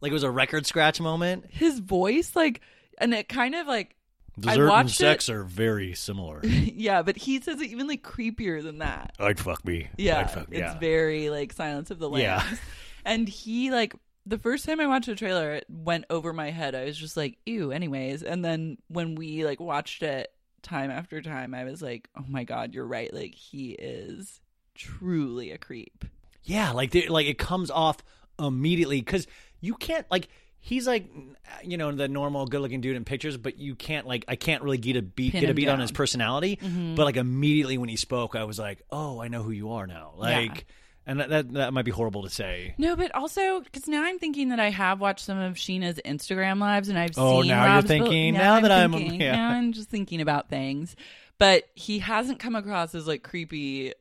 Like it was a record scratch moment. his voice, like, and it kind of like, I Dessert and sex it. are very similar. [LAUGHS] yeah, but he says it even like creepier than that. I'd fuck me. Yeah, I'd fuck, it's yeah. very like Silence of the Lambs. Yeah. [LAUGHS] And he like the first time I watched the trailer, it went over my head. I was just like, ew. Anyways, and then when we like watched it time after time, I was like, oh my god, you're right. Like he is truly a creep. Yeah, like they, like it comes off immediately because you can't like he's like you know the normal good looking dude in pictures, but you can't like I can't really get a beat Pin get a beat on his personality. Mhm. But like immediately when he spoke, I was like, oh, I know who you are now. Like, and that, that that might be horrible to say. No, but also because now I'm thinking that I have watched some of Scheana's Instagram lives and I've Oh, seen. now you're thinking- now that I'm- thinking- yeah. now I'm just thinking about things. But he hasn't come across as like creepy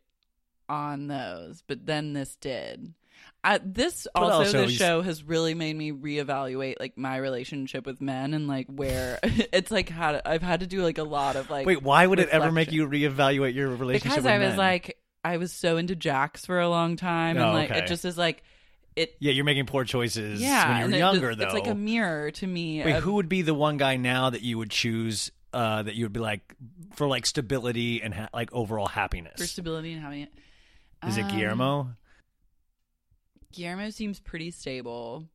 on those. But then this did. I, this But also, also he's- show has really made me reevaluate like my relationship with men and like where [LAUGHS] it's like had I've had to do like a lot of like Wait, why would it ever make reflection. you reevaluate your relationship? because with I was men? like I was so into Jax for a long time and Oh, like okay. it just is like it yeah, you're making poor choices yeah, when and you're it younger, though. It's like a mirror to me. Wait, of- who would be the one guy now that you would choose? Uh, that you would be like for like stability and ha- like overall happiness. for stability and having it? Is it Um, Guillermo? Guillermo seems pretty stable.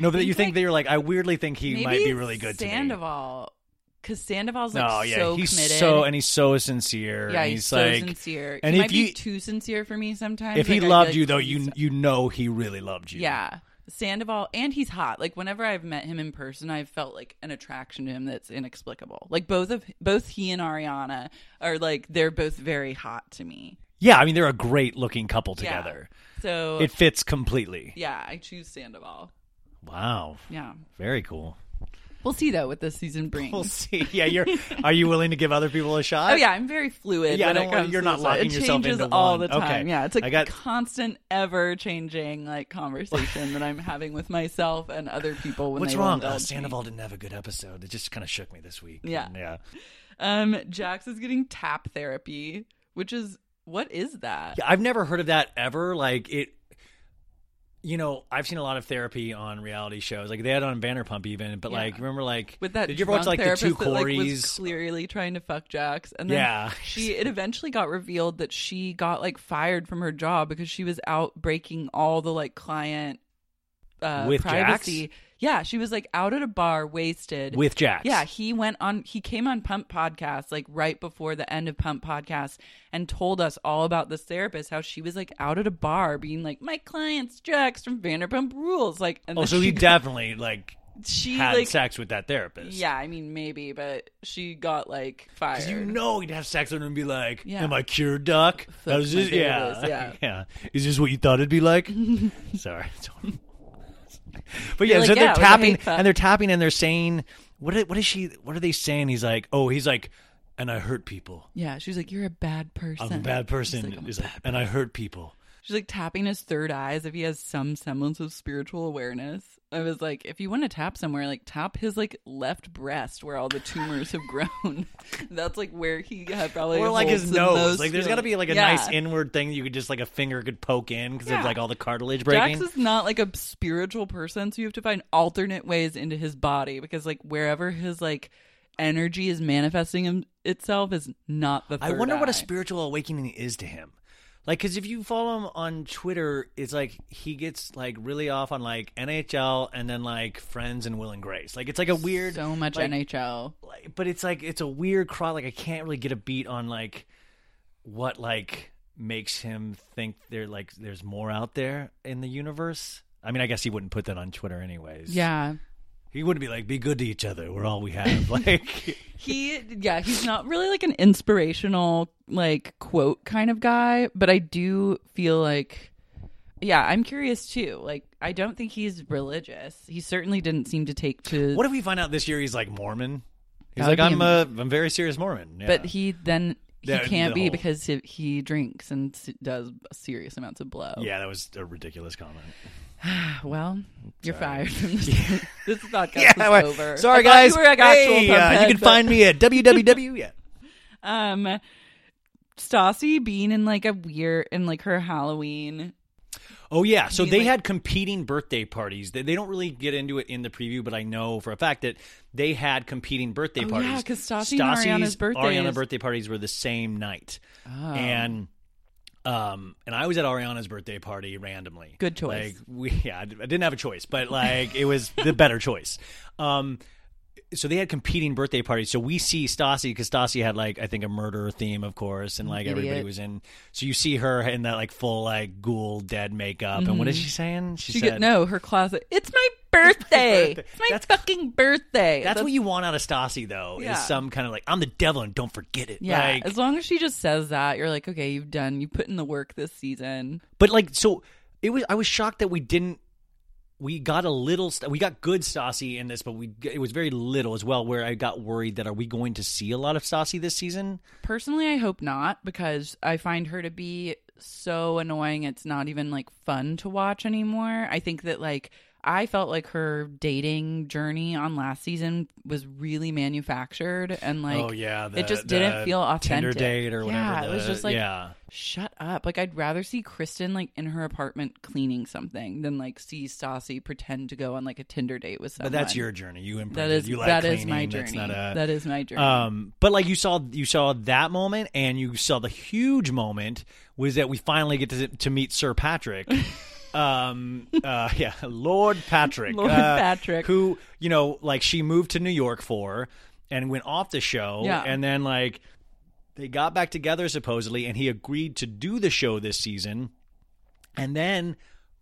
No, but think, you think like, that you're like, I weirdly think he might be really good to me. Sandoval, because Sandoval's like no, yeah, so he's committed. so and he's so sincere. yeah, he's, he's, so like, sincere. And he if might you be too sincere for me sometimes. if he Like, I loved feel you though, you you know he really loved you. Yeah. Sandoval and he's hot. Like whenever I've met him in person, I've felt like an attraction to him that's inexplicable. Like both of both he and Ariana are like they're both very hot to me. yeah. I mean, they're a great looking couple together. Yeah. So It fits completely. yeah, I choose Sandoval. Wow. Yeah. Very cool. We'll see though what this season brings. We'll see. Yeah, you're. Are you willing to give other people a shot? Oh yeah, I'm very fluid. Yeah, I don't it want- comes you're not locking it yourself changes into all one. the time. Okay. Yeah, it's a I got- constant, ever changing like conversation that I'm having with myself and other people. When What's wrong? Uh, me. Sandoval didn't have a good episode. It just kind of shook me this week. Yeah. And, yeah. Um, Jax is getting tap therapy, which is what is that? Yeah, I've never heard of that ever. Like it, you know, I've seen a lot of therapy on reality shows. Like they had on Vanderpump even, but Yeah. like remember like With that did you ever watch like the two that, like, was clearly trying to fuck Jax, and then Yeah. [LAUGHS] she it eventually got revealed that she got like fired from her job because she was out breaking all the like client uh, With privacy. Yeah, she was like out at a bar, wasted With Jax. Yeah, he went on. He came on Pump Podcast like right before the end of Pump Podcast and told us all about this therapist. How she was like out at a bar, being like, "My client's Jax from Vanderpump Rules." Like, and oh, so he got- [LAUGHS] definitely like she had like sex with that therapist. yeah, I mean maybe, but she got like fired. Because you know he'd have sex with him and be like, Yeah. "Am I cured, Duck? That was just, yeah, yeah. [LAUGHS] yeah. Is this what you thought it'd be like?" [LAUGHS] Sorry. But yeah, You're so like, they're yeah, it was a tapping and they're tapping and they're saying, "What? Is, what is she? What are they saying?" He's like, "Oh, he's like, and I hurt people. yeah, she's like, "You're a bad person." I'm a bad person." like, "I'm a He's like, and I hurt people." She's like tapping his third eye as if he has some semblance of spiritual awareness. I was like, if you want to tap somewhere, like tap his like left breast where all the tumors have grown. [LAUGHS] That's like where he had probably or like his nose. Like there's got to be like a Yeah. nice inward thing you could just like a finger could poke in because Yeah. of like all the cartilage breaking. Jax is not like a spiritual person, so you have to find alternate ways into his body because like wherever his like energy is manifesting itself is not the. I wonder what a spiritual awakening is to him. Like, because if you follow him on Twitter, it's like he gets like really off on like NHL and then like Friends and Will and Grace. Like, it's like a weird, so much like, NHL. like, but it's like it's a weird cross. Like, I can't really get a beat on like what like makes him think there like there's more out there in the universe. I mean, I guess he wouldn't put that on Twitter anyways. Yeah, he wouldn't be like, "Be good to each other. We're all we have." [LAUGHS] Like, [LAUGHS] he yeah he's not really like an inspirational like quote kind of guy, but I do feel like. Yeah, I'm curious too. Like, I don't think he's religious. He certainly didn't seem to take to. what if we find out this year he's like Mormon? He's That would like, be "I'm a, I'm very serious Mormon." Yeah. But he then he The- can't the be whole- because he, he drinks and s- does serious amounts of blow. Yeah, that was a ridiculous comment. [SIGHS] Well, you're fired from [LAUGHS] this. [LAUGHS] this podcast Yeah, is over. Sorry, guys. You hey, uh, you can but- find me at www. Yeah. [LAUGHS] Um, Stassi being in like a weird in like her Halloween. Oh yeah, so they like- had competing birthday parties. They, they don't really get into it in the preview, but I know for a fact that they had competing birthday Oh, parties. yeah, 'cause Stassi and Ariana's birthdays- Ariana birthday parties were the same night, Oh. and um, and I was at Ariana's birthday party randomly. Good choice. Like we, [LAUGHS] yeah, I didn't have a choice, but like it was the better choice. Um, so they had competing birthday parties. So we see Stassi because Stassi had like I think a murder theme, of course, and like everybody was in. So you see her in that like full like ghoul dead makeup, and what is she saying? She, She, get said, no her closet. It's my birthday. birthday. It's my That's- fucking birthday. That's, what you want out of Stassi, though, Yeah. is some kind of like I'm the devil and don't forget it. Yeah, Like- as long as she just says that, you're like, okay, you've done, you put in the work this season. But like, so it was. I was shocked that we didn't. We got a little. St- we got good Stassi in this, but we it was very little as well. Where I got worried that are we going to see a lot of Stassi this season? Personally, I hope not because I find her to be so annoying. It's not even like fun to watch anymore. I think that like I felt like her dating journey on last season was really manufactured and like oh yeah, the, it just the didn't feel authentic. Tinder date or whatever. Yeah, it was just like yeah. shut up. Like I'd rather see Kristen like in her apartment cleaning something than like see Stassi pretend to go on like a Tinder date with someone. But that's your journey. You that imprinted. is you like that is my journey. a- that is my journey. Um, but like you saw, you saw that moment, and you saw the huge moment was that we finally get to to meet Sir Patrick. [LAUGHS] um, uh, [LAUGHS] yeah, Lord Patrick, Lord uh, Patrick. who you know, like she moved to New York for, and went off the show, Yeah. and then like they got back together supposedly, and he agreed to do the show this season, and then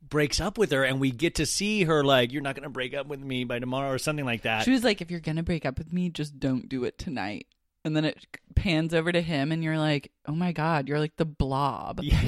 breaks up with her and we get to see her like you're not going to break up with me by tomorrow or something like that She was like, if you're going to break up with me, just don't do it tonight. And then it pans over to him, and you're like, oh my God, you're like the blob. [LAUGHS] Yeah,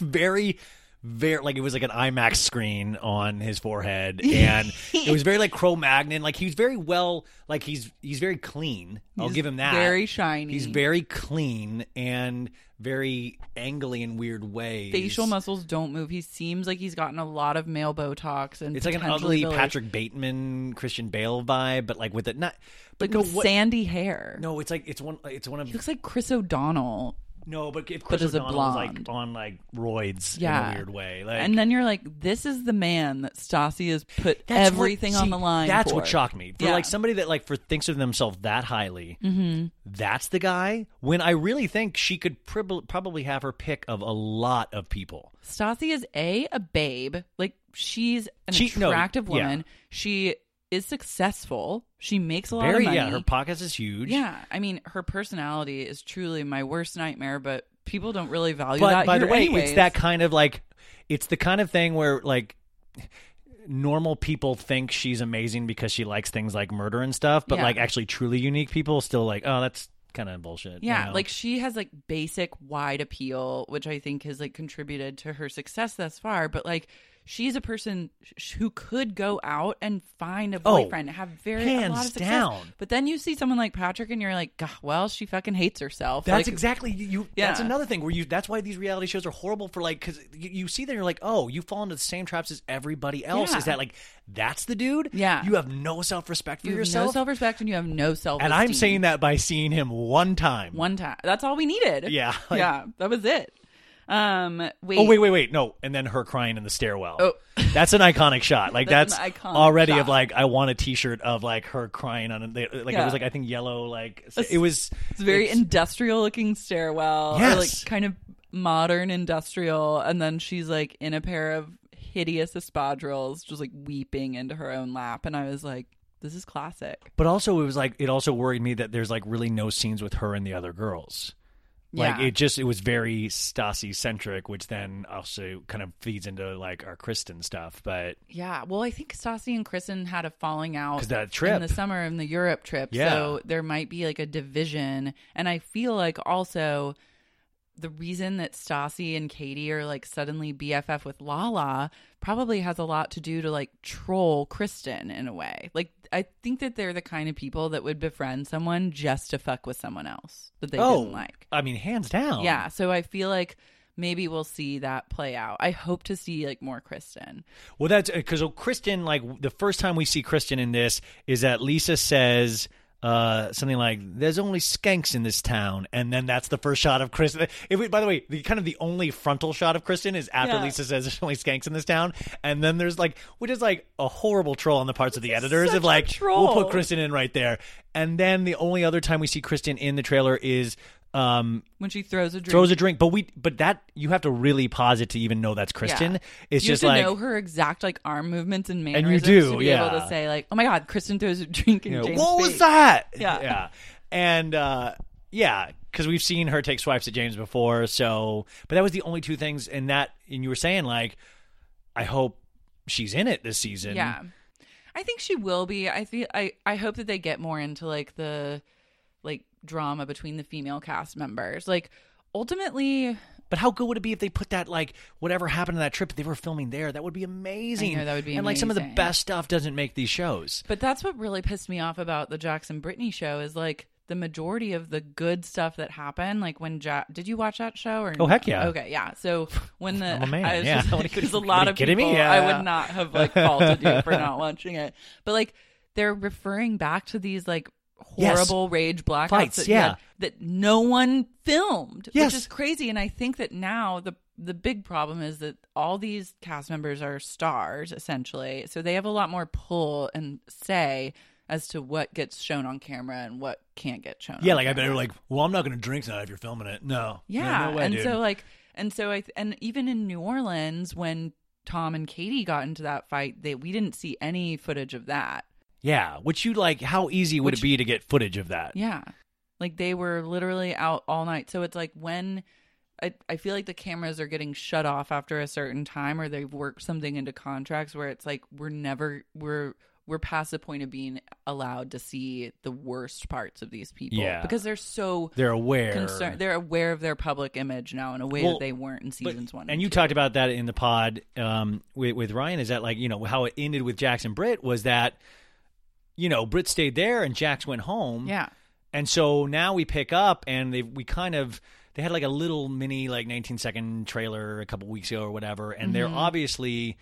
very, very like it was like an IMAX screen on his forehead, [LAUGHS] and it was very like Cro-Magnon. Like he was very well, like he's he's very clean. I'll He's give him that. very shiny. He's very clean and very angly in weird ways. Facial muscles don't move. He seems like he's gotten a lot of male Botox and It's like an potentially ugly. Patrick Bateman, Christian Bale vibe, but like with it not. But Like no, with what, sandy hair. no, it's like it's one. It's one of He looks like Chris O'Donnell. No, but if Chris as a O'Donnell was like on like roids Yeah. in a weird way, like and then you're like, this is the man that Stassi has put That's what- everything on see, the line. That's for. what shocked me. For Yeah. like somebody that like for thinks of themselves that highly, Mm-hmm. that's the guy. When I really think she could prob- probably have her pick of a lot of people. Stassi is a a babe. Like she's an She- no, attractive yeah. woman. She is successful. She makes a lot Very of money. yeah, her pockets is huge. Yeah, I mean, her personality is truly my worst nightmare. But people don't really value but that. by the way, anyways. it's that kind of like it's the kind of thing where like normal people think she's amazing because she likes things like murder and stuff, but Yeah. like actually truly unique people still like, oh, that's kind of bullshit. you Yeah, know? like she has like basic wide appeal, which I think has like contributed to her success thus far. But like she's a person sh- who could go out and find a Oh, boyfriend, have very a lot of hands success. down. But then you see someone like Patrick, and you're like, "God, well, she fucking hates herself. That's Like, exactly you. you That's another thing where you. That's why these reality shows are horrible for like because you, you see that you're like, oh, you fall into the same traps as everybody else. Yeah. Is that like that's the dude? Yeah. You have no self respect for You have yourself. no self respect, and you have no self. and I'm saying that by seeing him one time. one time. That's all we needed. Yeah, [LAUGHS] like- yeah, that was it. Um, wait. Oh wait, wait, wait! No, and then her crying in the stairwell. Oh. [LAUGHS] that's an iconic shot. Like [LAUGHS] That's that's, already shot. of like I want a T-shirt of like her crying on it. Like it was like I think yellow. Like it was. It's a very it's- industrial looking stairwell. Or Yes. like kind of modern industrial. And then she's like in a pair of hideous espadrilles, just like weeping into her own lap. And I was like, this is classic. But also, it was like it also worried me that there's like really no scenes with her and the other girls. Like Yeah. it just it was very Stassi centric, which then also kind of feeds into like our Kristen stuff. But Yeah. Well, I think Stassi and Kristen had a falling out that trip. in the summer in the Europe trip. Yeah. So there might be like a division. And I feel like also the reason that Stassi and Katie are like suddenly BFF with Lala probably has a lot to do to like troll Kristen in a way. Like I think that they're the kind of people that would befriend someone just to fuck with someone else that they oh, didn't like. I mean, hands down. Yeah, so I feel like maybe we'll see that play out. I hope to see like more Kristen. Well, that's because Kristen, like the first time we see Kristen in this is that Lisa says uh, something like, "There's only skanks in this town," and then that's the first shot of Kristen. If we, by the way, the kind of the only frontal shot of Kristen is after Yeah. Lisa says, "There's only skanks in this town," and then there's like, which is like a horrible troll on the parts of the editors of like, troll. we'll put Kristen in right there, and then the only other time we see Kristen in the trailer is. Um, When she throws a drink. throws a drink, but we, but that you have to really pause it to even know that's Kristen. Yeah. It's you just have to like know her exact like arm movements and mannerisms and you do, to be able yeah. to say like, "Oh my god, Kristen throws a drink in you know, James' what was that? Yeah. yeah, and uh, yeah, because we've seen her take swipes at James before. So, but that was the only two things. And that, and you were saying like, I hope she's in it this season. Yeah. I think she will be. I feel I I hope that they get more into like the drama between the female cast members. Like ultimately But how good would it be if they put that like whatever happened to that trip they were filming there? That would be amazing. Know, that would be and like some of the best stuff doesn't make these shows. But that's what really pissed me off about the Jax and Brittany show is like the majority of the good stuff that happened. Like when ja- did you watch that show or Oh, heck yeah. Okay, yeah. So when the I'm [LAUGHS] oh, man, I was yeah. just, What [LAUGHS] are you- because a lot of kidding me? people Yeah. I would not have like faulted you for not watching it. But like they're referring back to these like Yes. horrible rage blackouts Fights, that, yeah. had that no one filmed, Yes. which is crazy. And I think that now the the big problem is that all these cast members are stars essentially, so they have a lot more pull and say as to what gets shown on camera and what can't get shown. Yeah, like I bet camera. they're like, well, I'm not going to drink tonight if you're filming it. No, Yeah, no, no way, and dude. so like, and so I th- and even in New Orleans when Tom and Katie got into that fight, they we didn't see any footage of that. Yeah, which you like? How easy would Which- it be to get footage of that? Yeah. Like they were literally out all night. So it's like when I, I feel like the cameras are getting shut off after a certain time or they've worked something into contracts where it's like we're never we're we're past the point of being allowed to see the worst parts of these people. Yeah. Because they're so They're aware. concerned they're aware of their public image now in a way Well, that they weren't in But- seasons one. And you two. talked about that in the pod um, with, with Ryan. Is that like you know how it ended with Jax and Britt was that you know Britt stayed there and Jax went home. Yeah. And so now we pick up and they we kind of they had like a little mini like 19 second trailer a couple weeks ago or whatever, and they're Mhm. obviously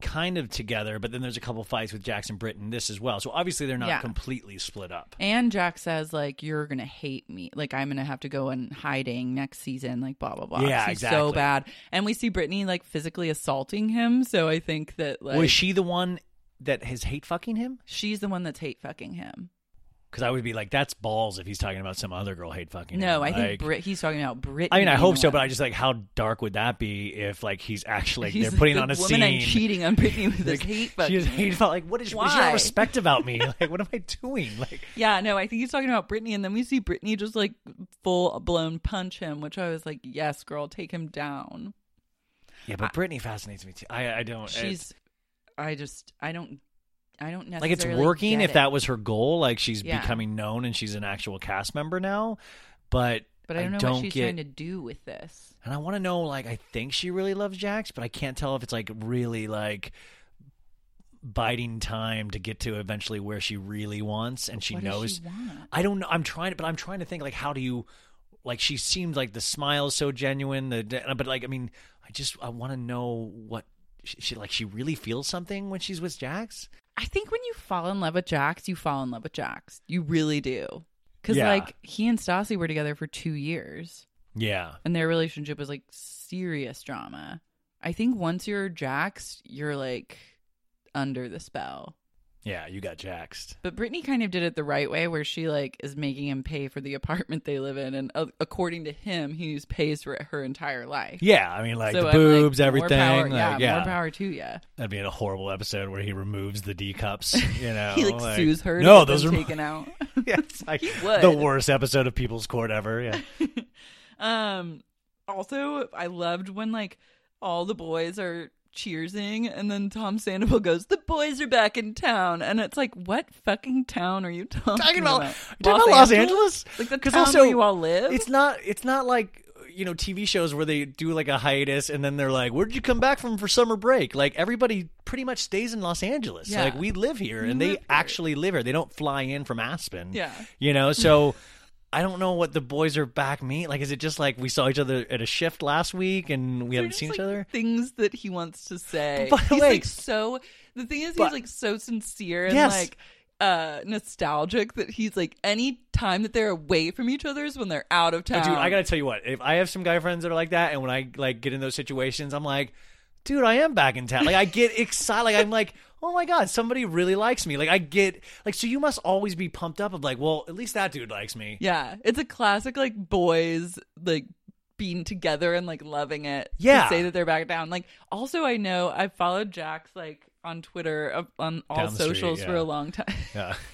kind of together. But then there's a couple fights with Jax and Britt in this as well. So obviously they're not Yeah. completely split up. And Jax says like you're gonna hate me, like I'm gonna have to go in hiding next season, like blah blah blah. Yeah, He's so bad. And we see Brittany like physically assaulting him. So I think that like Was she the one that is hate fucking him? she's the one that's hate fucking him. Because I would be like, that's balls if he's talking about some other girl hate fucking. No, him. I think Like- Brit- he's talking about Brittany. I mean, I hope so, one. but I just like how dark would that be if like he's actually He's they're putting the on a woman scene. I'm cheating on Brittany with [LAUGHS] this Like, hate She fucking. is hate about like what is what does she Why? not respect about me? [LAUGHS] Like what am I doing? Like Yeah, no, I think he's talking about Brittany, and then we see Brittany just like full blown punch him, which I was like, yes, girl, take him down. yeah, but Brittany fascinates me too. I I don't. She's, I just, I don't, I don't necessarily like it's working if it. that was her goal. Like she's Yeah. becoming known and she's an actual cast member now. But, But I don't know don't what she's get- trying to do with this. And I want to know, like, I think she really loves Jax, but I can't tell if it's like really like biding time to get to eventually where she really wants, and she What knows. she? I don't know. I'm trying to, but I'm trying to think like, how do you? Like, she seemed like the smile is so genuine. The but like, I mean, I just I want to know what she, she like. She really feels something when she's with Jax. I think when you fall in love with Jax, you fall in love with Jax. You really do. Because Yeah. like he and Stassi were together for two years, Yeah, and their relationship was like serious drama. I think once you're Jax, you're like under the spell. Yeah, you got Jaxed. But Brittany kind of did it the right way, where she like is making him pay for the apartment they live in, and uh, according to him, he pays for it her entire life. Yeah, I mean, like So the I'm like, boobs, more everything. power- like, yeah, yeah, more power to you. That'd be a horrible episode where he removes the D cups. [LAUGHS] You know, he like, sues her. To No, get those them are taken out. [LAUGHS] yeah, it's [LAUGHS] like would. the worst episode of People's Court ever. Yeah, Um also I loved when like all the boys are cheersing and then Tom Sandoval goes, The boys are back in town and it's like, What fucking town are you talking, talking about, about? talking about Los Angeles, Like the town also, where you all live? It's not. It's not like you know TV shows where they do like a hiatus and then they're like, "Where did you come back from for summer break?" Like everybody pretty much stays in Los Angeles. Yeah. Like we live here, and they actually live here. They don't fly in from Aspen. Yeah. you know. So [LAUGHS] I don't know what the boys are back mean. Like, is it just like we saw each other at a shift last week and we They're haven't seen like, each other? Things that he wants to say. By the he's way- like so the thing is But- he's like so sincere and Yes. like uh nostalgic that he's like any time that they're away from each other is when they're out of town. But dude, I gotta tell you what. If I have some guy friends that are like that, and when I like get in those situations, I'm like, dude, I am back in town. Like I get excited. Like I'm like, oh my god, somebody really likes me. Like I get like, so you must always be pumped up of like, well, at least that dude likes me. Yeah, it's a classic like boys like being together and like loving it. to Yeah. say that they're back down. Like also, I know I followed Jax like on Twitter uh, on all street, socials for a long time. Yeah. [LAUGHS]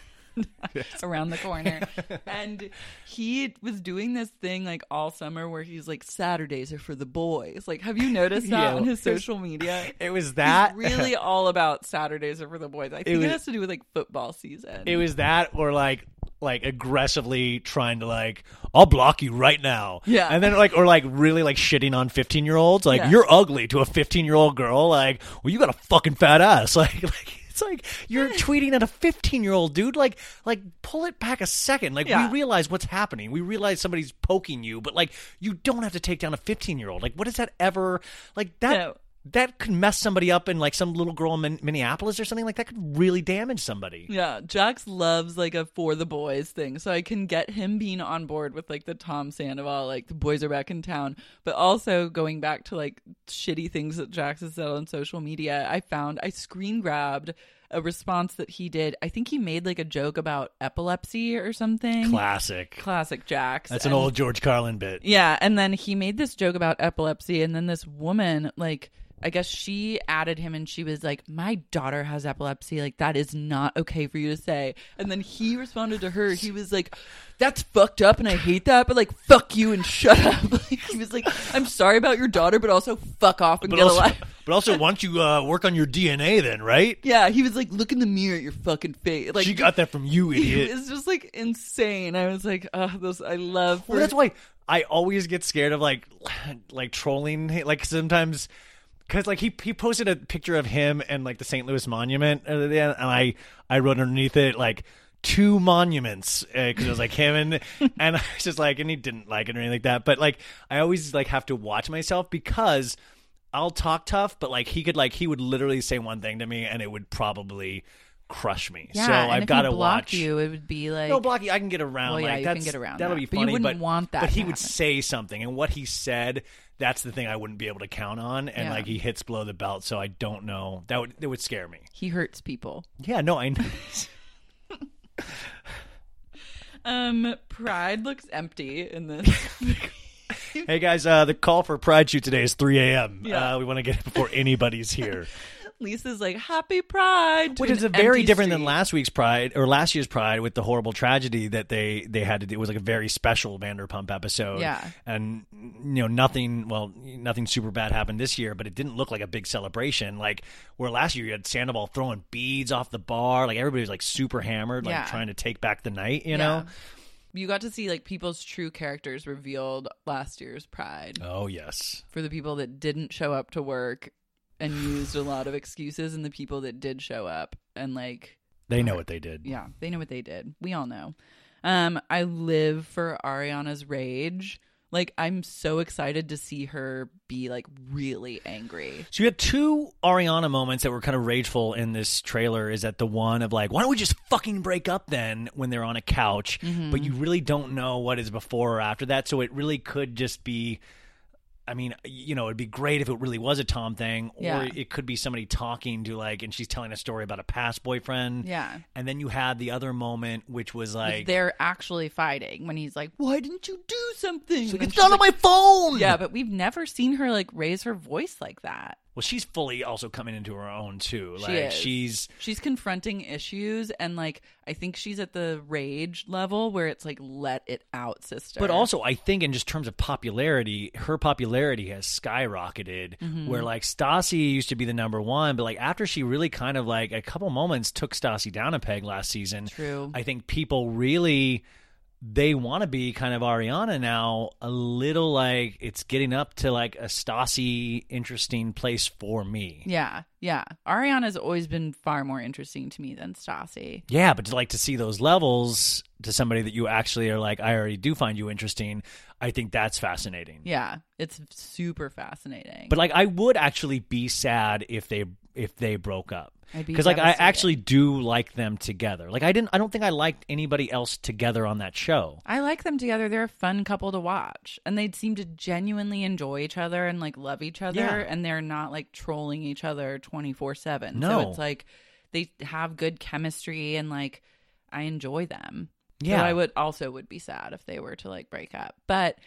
[LAUGHS] around the corner. [LAUGHS] and he was doing this thing like all summer where he's like Saturdays are for the boys. Like have you noticed that on his social media? [LAUGHS] It was that. He's really all about Saturdays are for the boys. I think it, was- has to do with like football season. it was that, or like. Like aggressively trying to like, I'll block you right now. Yeah. and then like, or like really like shitting on fifteen year olds. Like Yeah. you're ugly to a fifteen year old girl. Like, well, you got a fucking fat ass. Like, like it's like you're tweeting at a fifteen year old dude. Like, like pull it back a second. Like Yeah. we realize what's happening. We realize somebody's poking you, but like you don't have to take down a fifteen year old. Like, what does that ever like that? No. That could mess somebody up in like some little girl in Min- Minneapolis or something like that could really damage somebody. Yeah, Jax loves like a for the boys thing, so I can get him being on board with like the Tom Sandoval, like the boys are back in town, but also going back to like shitty things that Jax has said on social media. I found I screen grabbed a response that he did. I think he made like a joke about epilepsy or something. Classic. Classic Jax. That's an old George Carlin bit. yeah, and then he made this joke about epilepsy, and then this woman, like, I guess she added him, and she was like, "My daughter has epilepsy. Like, that is not okay for you to say." And then he responded to her. He was like, "That's fucked up, and I hate that, but like, fuck you and shut up." [LAUGHS] Like, he was like, "I'm sorry about your daughter, but also fuck off and But get a also, life." [LAUGHS] but also, why don't you uh, work on your DNA then, right? Yeah, he was like, "Look in the mirror at your fucking face." Like, she got that from you, [LAUGHS] idiot. It's just like insane. I was like, "Oh, those I love." Well, that's why I always get scared of like [SIGHS] like trolling. Like sometimes, because like he he posted a picture of him and like the St. Louis Monument, uh, and I I wrote underneath it like two monuments because it was like him and [LAUGHS] and I was just like and he didn't like it or anything like that. But like I always like have to watch myself because. I'll talk tough, but like he could like he would literally say one thing to me and it would probably crush me. Yeah, so I've got to watch you. It would be like no, Blocky, I can get around. Well, yeah, like, you can get around That'll that. be But you funny, wouldn't but want that But he to would say something, and what he said, that's the thing I wouldn't be able to count on, and Yeah. like he hits below the belt, so I don't know. That would that would scare me. he hurts people. Yeah, no, I know. [LAUGHS] Um, Pride looks empty in this. [LAUGHS] hey guys, uh, the call for Pride shoot today is 3 a.m. Yeah. Uh, we want to get it before anybody's here, [LAUGHS] Lisa's like, "Happy Pride," which is a very different than last week's Pride or last year's Pride with the horrible tragedy that they they had to do. It was like a very special Vanderpump episode. Yeah. and you know nothing. Well, nothing super bad happened this year, but it didn't look like a big celebration. Like where last year you had Sandoval throwing beads off the bar, like everybody was like super hammered, like Yeah. trying to take back the night. You Yeah. know, you got to see like people's true characters revealed last year's Pride. Oh yes. For the people that didn't show up to work and used a lot of excuses, and the people that did show up and like They know what they did. yeah, they know what they did. We all know. Um, I live for Ariana's rage. Like, I'm so excited to see her be like really angry. So you had two Ariana moments that were kind of rageful in this trailer. Is that the one of like, why don't we just fucking break up then when they're on a couch? Mm-hmm. But you really don't know what is before or after that. So it really could just be. I mean, you know, it'd be great if it really was a Tom thing, or Yeah. it could be somebody talking to like, and she's telling a story about a past boyfriend. Yeah. And then you had the other moment, which was like, They're actually fighting when he's like, "Why didn't you do something?" Like, it's not on my phone. Yeah, but we've never seen her like raise her voice like that. Well, she's fully also coming into her own too. Like she is. she's she's confronting issues, and like I think she's at the rage level where it's like, "Let it out, sister." But also, I think in just terms of popularity, her popularity has skyrocketed. Mm-hmm. Where like Stassi used to be the number one, but like after she really kind of like a couple moments took Stassi down a peg last season. True. I think people really they want to be kind of Ariana now. A little like it's getting up to like a Stassi interesting place for me. yeah, yeah, Ariana's always been far more interesting to me than Stassi. Yeah, but to like to see those levels to somebody that you actually are like, I already do find you interesting. I think that's fascinating. Yeah, it's super fascinating. But like, I would actually be sad if they if they broke up. Be Because like I actually do like them together. Like I didn't. I don't think I liked anybody else together on that show. I like them together. They're a fun couple to watch. And they seem to genuinely enjoy each other and like love each other. Yeah. And they're not like trolling each other 24 7. No. So it's like they have good chemistry and like I enjoy them. Yeah. So I would also would be sad if they were to like break up. But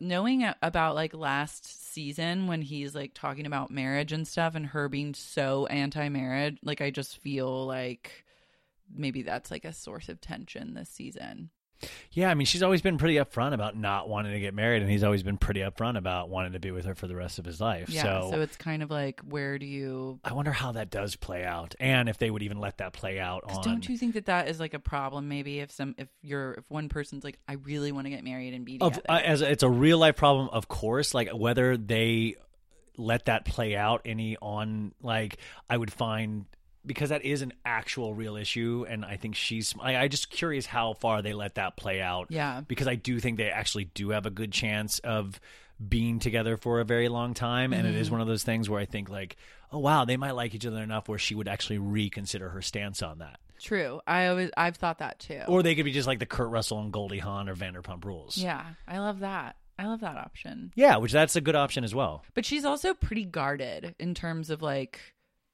knowing about like last season when he's like talking about marriage and stuff and her being so anti-marriage, like I just feel like maybe that's like a source of tension this season. Yeah, I mean, she's always been pretty upfront about not wanting to get married, and he's always been pretty upfront about wanting to be with her for the rest of his life. Yeah, so, so, it's kind of like where do you? I wonder how that does play out, and if they would even let that play out. on. Don't you think that that is like a problem? Maybe if some if you're if one person's like I really want to get married and be of, together. uh, as a, it's a real life problem, of course. Like whether they let that play out any on like I would find because that is an actual real issue, and I think she's. I, I just curious how far they let that play out. Yeah. because I do think they actually do have a good chance of being together for a very long time, and it Mm-hmm. is one of those things where I think like, oh wow, they might like each other enough where she would actually reconsider her stance on that. True. I always I've thought that too. Or they could be just like the Kurt Russell and Goldie Hawn or Vanderpump Rules. yeah, I love that. I love that option. Yeah, which that's a good option as well. But she's also pretty guarded in terms of like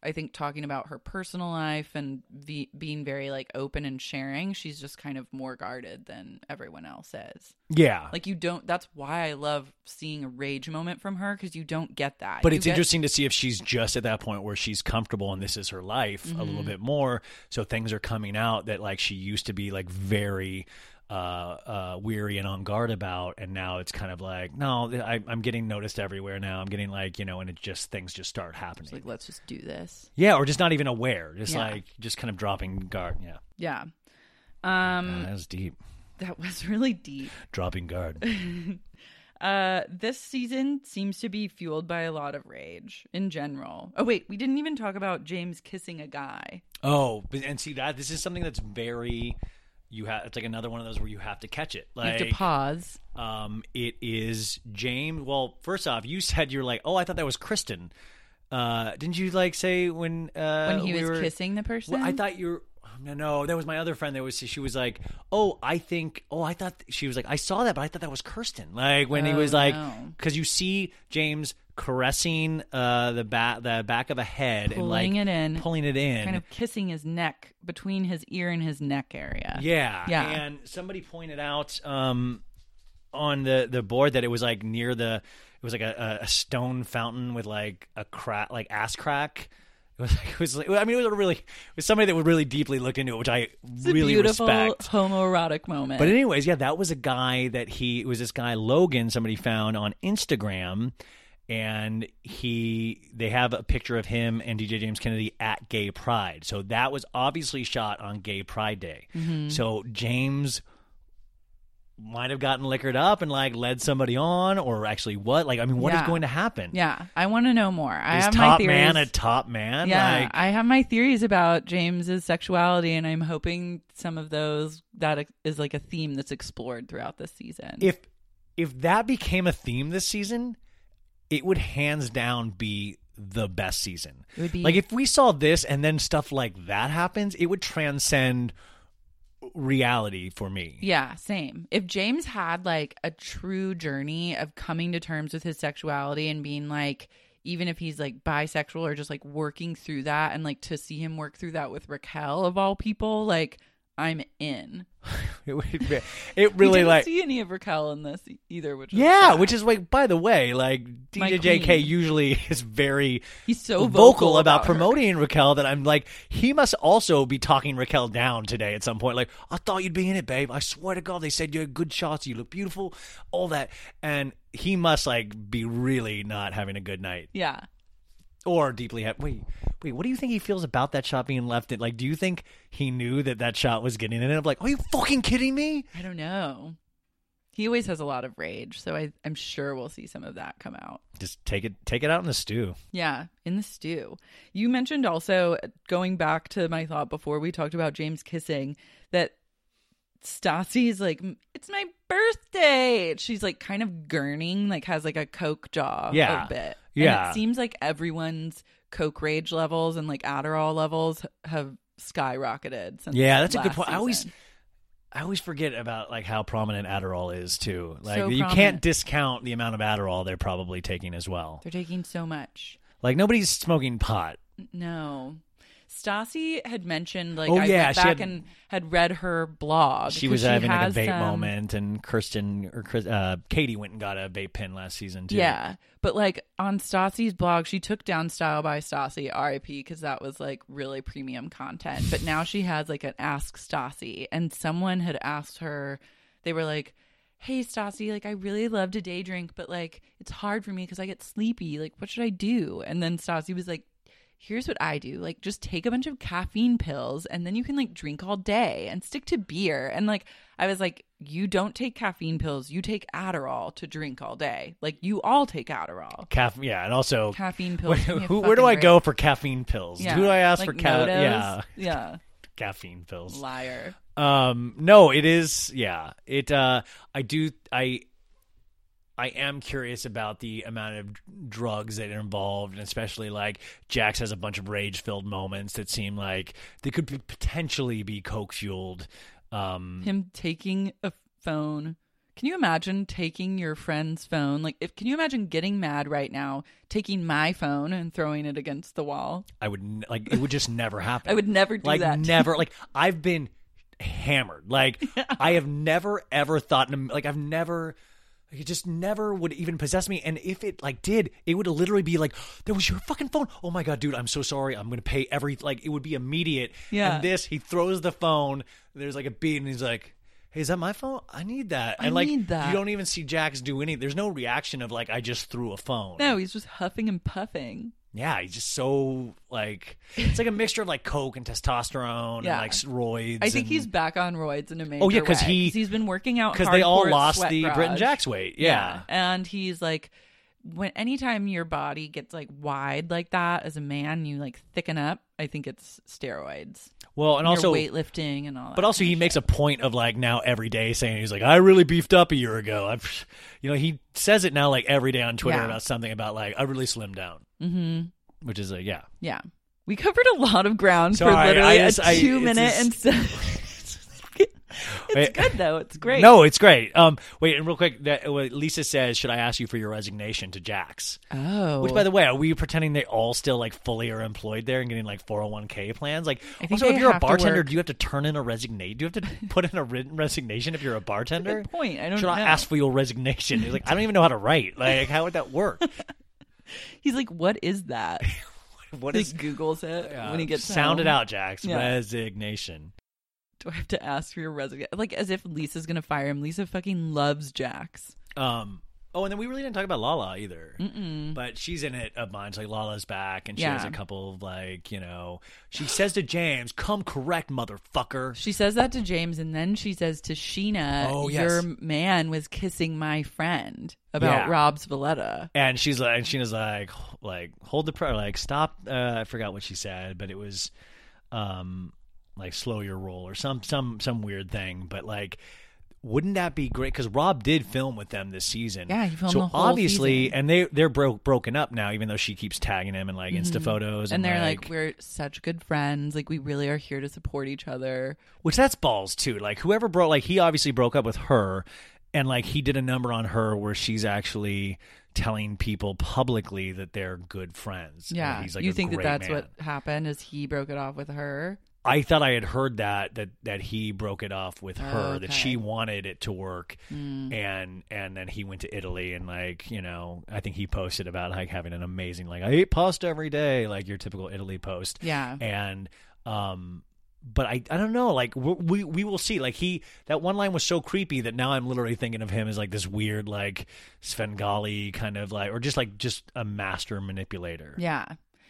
I think talking about her personal life and be, being very like open and sharing. She's just kind of more guarded than everyone else is. Yeah. Like you don't. That's why I love seeing a rage moment from her because you don't get that. But You it's get- interesting to see if she's just at that point where she's comfortable and this is her life a little mm-hmm. bit more. So things are coming out that like she used to be like very uh, uh, weary and on guard about, and now it's kind of like no, I, I'm getting noticed everywhere now. I'm getting like you know, and it just things just start happening. It's like let's just do this. yeah, or just not even aware, just Yeah. like just kind of dropping guard. Yeah, Yeah. Um, that was deep. that was [LAUGHS] really deep. Dropping guard. [LAUGHS] Uh, this season seems to be fueled by a lot of rage in general. Oh wait, we didn't even talk about James kissing a guy. Oh, and see that this is something that's very you have. It's like another one of those where you have to catch it. Like You have to pause. Um, it is James. Well, first off, you [LAUGHS] said you're like, oh, I thought that was Kristen. Uh, didn't you like say when uh, When he we was were- kissing the person? Well, I thought you were. No, no, that was my other friend. That was she was like, oh, I think, oh, I thought she was like, I saw that, but I thought that was Kristen. Like when he Oh, was like, no. because you see James caressing uh the back the back of a head and like Pulling it in. pulling it in, kind of kissing his neck between his ear and his neck area. Yeah, Yeah. And somebody pointed out um, on the the board that it was like near the it was like a, a stone fountain with like a crack like ass crack. It was like, [LAUGHS] it was like, I mean it was really it was somebody that would really deeply look into it, which I It's a really beautiful respect. homoerotic moment. But anyways, yeah, that was a guy that he it was this guy Logan somebody found on Instagram and he they have a picture of him and DJ James Kennedy at Gay Pride. So that was obviously shot on Gay Pride Day. Mm-hmm. So James might have gotten liquored up and like led somebody on, or actually what? Like, I mean, what is Yeah. going to happen? Yeah, I want to know more. I is have top my theories. man a top man? yeah, Like, I have my theories about James's sexuality, and I'm hoping some of those that is like a theme that's explored throughout this season. if if that became a theme this season, it would hands down be the best season. It would be- like if we saw this and then stuff like that happens, it would transcend reality for me. Yeah, same. If James had like a true journey of coming to terms with his sexuality and being like, even if he's like bisexual or just like working through that, and like to see him work through that with Raquel of all people, like I'm in. It, would be- it really like see any of Raquel in this either, which yeah, sad. which is like by the way, like My DJ JK usually [LAUGHS] is very he's so vocal, about, her. promoting Raquel that I'm like he must also be talking Raquel down today at some point. Like I thought you'd be in it, babe. I swear to God, they said you had good shots, you look beautiful, all that, and he must like be really not having a good night Yeah, or deeply ha- wait wait what do you think he feels about that shot being left in like do you think he knew that that shot was getting in it i'm like are you fucking kidding me I don't know. He always has a lot of rage, so I, I'm sure we'll see some of that come out. just take it take it out in the stew Yeah, in the stew. You mentioned also uh, going back to my thought before we talked about James kissing that Stassi's like, it's my birthday. She's like kind of gurning, like has like a coke jaw Yeah. a bit. Yeah. And it seems like everyone's coke rage levels and like Adderall levels have skyrocketed since yeah that's a good last point i always season. I always forget about like how prominent Adderall is too. Like So you prominent. can't discount the amount of Adderall they're probably taking as well. They're taking so much. Like nobody's smoking pot. No. Stassi had mentioned like Oh, I yeah, went back had- and had read her blog. She was having like a vape moment, and Kristen or Chris, uh, Katie went and got a vape pen last season too. Yeah, but like on Stassi's blog, she took down Style by Stassi, RIP, because that was like really premium content. But now she has like an Ask Stassi, and someone had asked her, they were like, "Hey Stassi, like I really love to day drink, but like it's hard for me because I get sleepy. Like what should I do?" And then Stassi was like. Here's what I do. Like just take a bunch of caffeine pills and then you can like drink all day and stick to beer. And like I was like, you don't take caffeine pills, you take Adderall to drink all day. Like you all take Adderall. Caffeine, yeah, and also Caffeine [LAUGHS] pills. Where, give me a who, where do I break. go for caffeine pills? Yeah. Who do I ask Like for Yeah, Yeah. [LAUGHS] caffeine pills. Liar. Um, no, it is. Yeah, it. Uh, I do. I. I am curious about the amount of drugs that are involved, and especially like Jax has a bunch of rage-filled moments that seem like they could be, potentially be coke fueled. Um, Him taking a phone. Can you imagine taking your friend's phone? Like, if can you imagine getting mad right now, taking my phone and throwing it against the wall? I would like it would just never [LAUGHS] happen. I would never do like that. never. Like I've been hammered. Like [LAUGHS] I have never ever thought. in Like I've never. Like, it just never would even possess me. And if it like did, it would literally be like, "There was your fucking phone." Oh my god, dude, I'm so sorry. I'm gonna pay every like. It would be immediate. Yeah. And this, he throws the phone. There's like a beat, and he's like. Hey, is that my phone? I need that. I And like need that. you don't even see Jax do any. There's no reaction of like I just threw a phone. No, he's just huffing and puffing. Yeah, he's just so like it's like a mixture of like coke and testosterone Yeah. and like roids. I think and- he's back on roids in a major Oh, yeah, 'cause way, he- he's been working out because they all at lost Sweat the Garage. Britton Jax weight. Yeah. and he's like, when anytime your body gets like wide like that as a man, you like thicken up. I think it's steroids. Well, and Your also weightlifting and all that. But also, he makes a point of like now every day saying he's like, I really beefed up a year ago. I've, you know, he says it now like every day on Twitter Yeah. about something about like I really slimmed down, Mm-hmm. which is a yeah. Yeah. We covered a lot of ground Sorry, for literally I just- a I- two it's minute and [LAUGHS] it's good though. It's great. No, it's great. Um, wait, and real quick, that, what Lisa says, should I ask you for your resignation to Jax? Oh. Which, by the way, are we pretending they all still like fully are employed there and getting like 401k plans? Like, I think also, if you're a bartender, do you have to turn in a resignation? Do you have to [LAUGHS] put in a written resignation if you're a bartender? Good point. I don't Should know. I ask for your resignation? He's like, I don't even know how to write. Like, how would that work? [LAUGHS] He's like, what is that? What he is Googles it uh, when he gets sound it home. out, Jax? Yeah. Resignation. Do I have to ask for your resignation? Like as if Lisa's gonna fire him. Lisa fucking loves Jax. Um. Oh, and then we really didn't talk about Lala either. Mm-mm. But she's in it a bunch. Like Lala's back, and she has a couple of like you know. She says to James, "Come correct, motherfucker." She says that to James, and then she says to Scheana, Oh, yes. "Your man was kissing my friend about Yeah. Rob's Valletta." And she's like, and Scheana's like, like hold the prayer, like stop. Uh, I forgot what she said, but it was, um, like slow your roll or some some some weird thing. But like, wouldn't that be great? Because Rob did film with them this season. Yeah, he filmed so the whole obviously, season. and they they're broke broken up now. Even though she keeps tagging him in like Insta photos, Mm-hmm. And and, they're like, "We're such good friends. Like, we really are here to support each other." Which that's balls too. Like whoever broke, like he obviously broke up with her, and like he did a number on her where she's actually telling people publicly that they're good friends. Yeah, he's like you think that that's man. what happened? Is he broke it off with her? I thought I had heard that that that he broke it off with her Oh, that she wanted it to work Mm. and and then he went to Italy and like you know I think he posted about like having an amazing like I eat pasta every day like your typical Italy post Yeah. and um but I I don't know like we we, we will see like he that one line was so creepy that now I'm literally thinking of him as like this weird like Svengali kind of like or just like just a master manipulator Yeah.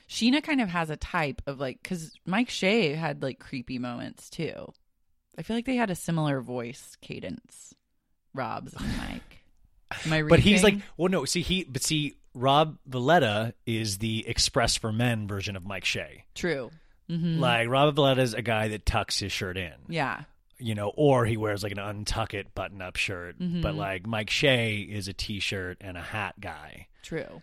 Scheana kind of has a type of like, because Mike Shay had like creepy moments too. I feel like they had a similar voice cadence, Rob's and [SIGHS] Mike. Am I But he's like, well, no. See, he, but see, Rob Valletta is the Express for Men version of Mike Shay. true. hmm Like Rob Valletta is a guy that tucks his shirt in, yeah. you know, or he wears like an untuck it button up shirt. Mhm. But like Mike Shay is a t-shirt and a hat guy. True.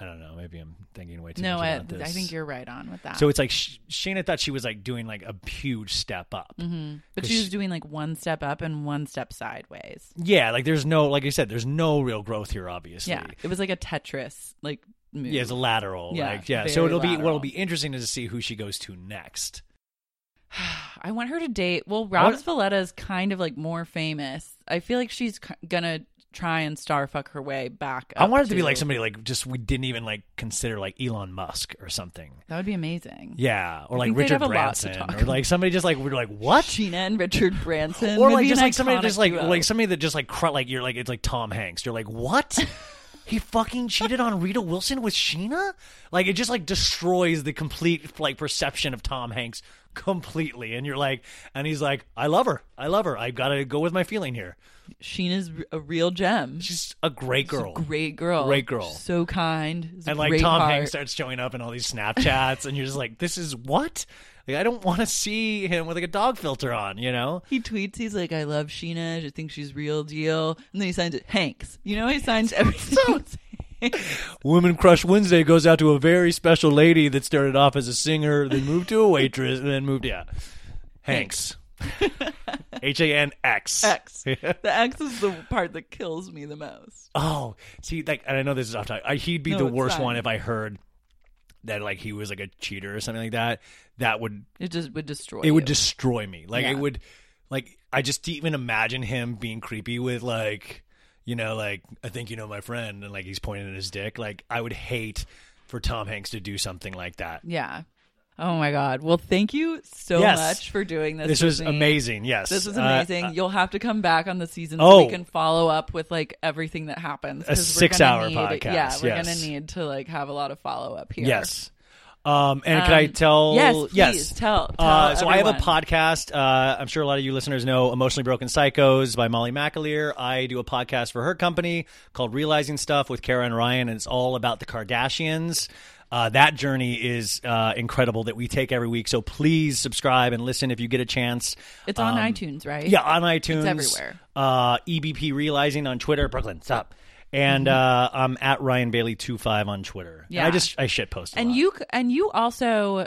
I don't know. Maybe I'm thinking way too No, much I, about this. I think you're right on with that. So it's like Sh- Scheana thought she was like doing like a huge step up. hmm But she was she- doing like one step up and one step sideways. Yeah, like there's no, like I said, there's no real growth here. Obviously, Yeah. It was like a Tetris like move. Yeah, it's a lateral. Yeah, like yeah. So it'll be what'll be interesting is to see who she goes to next. [SIGHS] I want her to date. Well, Rob's Valletta is kind of like more famous. I feel like she's c- gonna try and starfuck her way back. I up want it to be like somebody like just we didn't even like consider like Elon Musk or something. That would be amazing. Yeah, or I like Richard have a lot to Branson, or like somebody just like we're like what? Scheana and Richard Branson, or like just like somebody just like duo. like somebody that just like cr- like you're like it's like Tom Hanks. You're like what? He fucking cheated on Rita Wilson with Scheana? Like it just like destroys the complete like perception of Tom Hanks completely. And you're like, and he's like, I love her. I love her. I've got to go with my feeling here. Scheana's a real gem. She's a great girl. Great girl. Great girl. So kind. A and like Tom heart. Hanks starts showing up in all these Snapchats, and you're just like, this is what? Like, I don't want to see him with like a dog filter on, you know? He tweets, he's like, I love Scheana. I think she's real deal. And then he signs it, Hanks. You know, he signs everything. Woman Crush Wednesday goes out to a very special lady that started off as a singer, then moved to a waitress, and then moved, yeah. Hanks. [LAUGHS] H A N X. X. The X is the part that kills me the most. Oh, see, like, and I know this is off topic. I, he'd be No, the worst fine. one if I heard that, like, he was like a cheater or something like that. That would It just would destroy it would destroy me. Like Yeah. it would like I just even imagine him being creepy with like you know like I think you know my friend and like he's pointing at his dick. Like I would hate for Tom Hanks to do something like that. Yeah. Oh my God. Well, thank you so Yes. much for doing this. This with was me. amazing. Yes. This was Uh, amazing. uh, You'll have to come back on the season so Oh. we can follow up with like everything that happens. A 'cause we're six-hour need- podcast, Yeah, we're yes. gonna need to like have a lot of follow up here. Yes. Um, and can I Um, tell? yes, please, tell- uh, tell so I have a everyone. podcast. Uh, I'm sure a lot of you listeners know "Emotionally Broken Psychos" by Molly McAleer. I do a podcast for her company called "Realizing Stuff" with Kara and Ryan, and it's all about the Kardashians. Uh, that journey is uh, incredible that we take every week. So please subscribe and listen if you get a chance. It's on Um, iTunes, right? Yeah, on iTunes. It's everywhere. Uh, EBP Realizing on Twitter. Brooklyn, stop. And uh, I'm at Ryan Bailey 25 on Twitter. And Mm-hmm. Yeah. I just I shit post. And lot. you and you also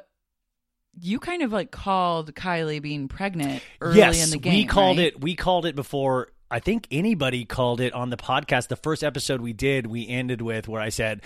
you kind of like called Kylie being pregnant early yes, in the game. we called right? it. We called it before. I think anybody called it on the podcast. The first episode we did, we ended with where I said,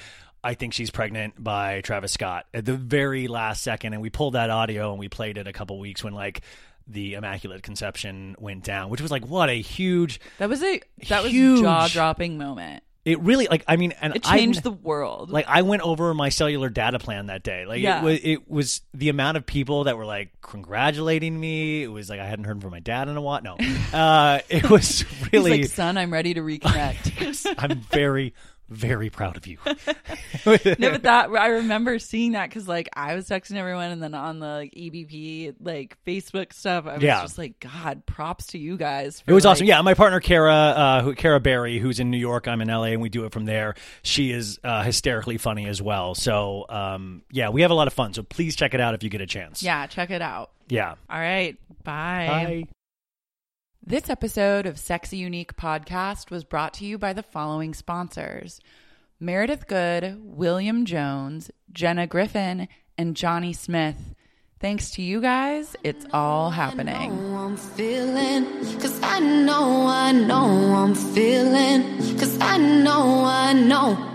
"I think she's pregnant" by Travis Scott at the very last second, and we pulled that audio and we played it a couple weeks when like the Immaculate Conception went down, which was like what a huge That was a that was Huge. jaw dropping moment. It really like I mean, and It I- changed the world. Like I went over my cellular data plan that day. Like Yeah. it was it was the amount of people that were like congratulating me. It was like I hadn't heard from my dad in a while. No, [LAUGHS] uh, it was really. like, son, I'm ready to reconnect. [LAUGHS] I'm very very proud of you. [LAUGHS] [LAUGHS] no, but that I remember seeing that because like I was texting everyone, and then on the like EBP like Facebook stuff, I was Yeah. just like, God, props to you guys. It was for, awesome. Yeah, my partner Kara, uh, who Kara Berry, who's in New York, I'm in LA, and we do it from there. She is uh, hysterically funny as well. So um, yeah, we have a lot of fun. So please check it out if you get a chance. yeah, check it out. yeah. All right, bye. Bye. This episode of Sexy Unique Podcast was brought to you by the following sponsors Meredith Good, William Jones, Jenna Griffin, and Johnny Smith. Thanks to you guys, it's all happening. I'm feeling, cause I know, I know I'm feeling, cause I know, I know.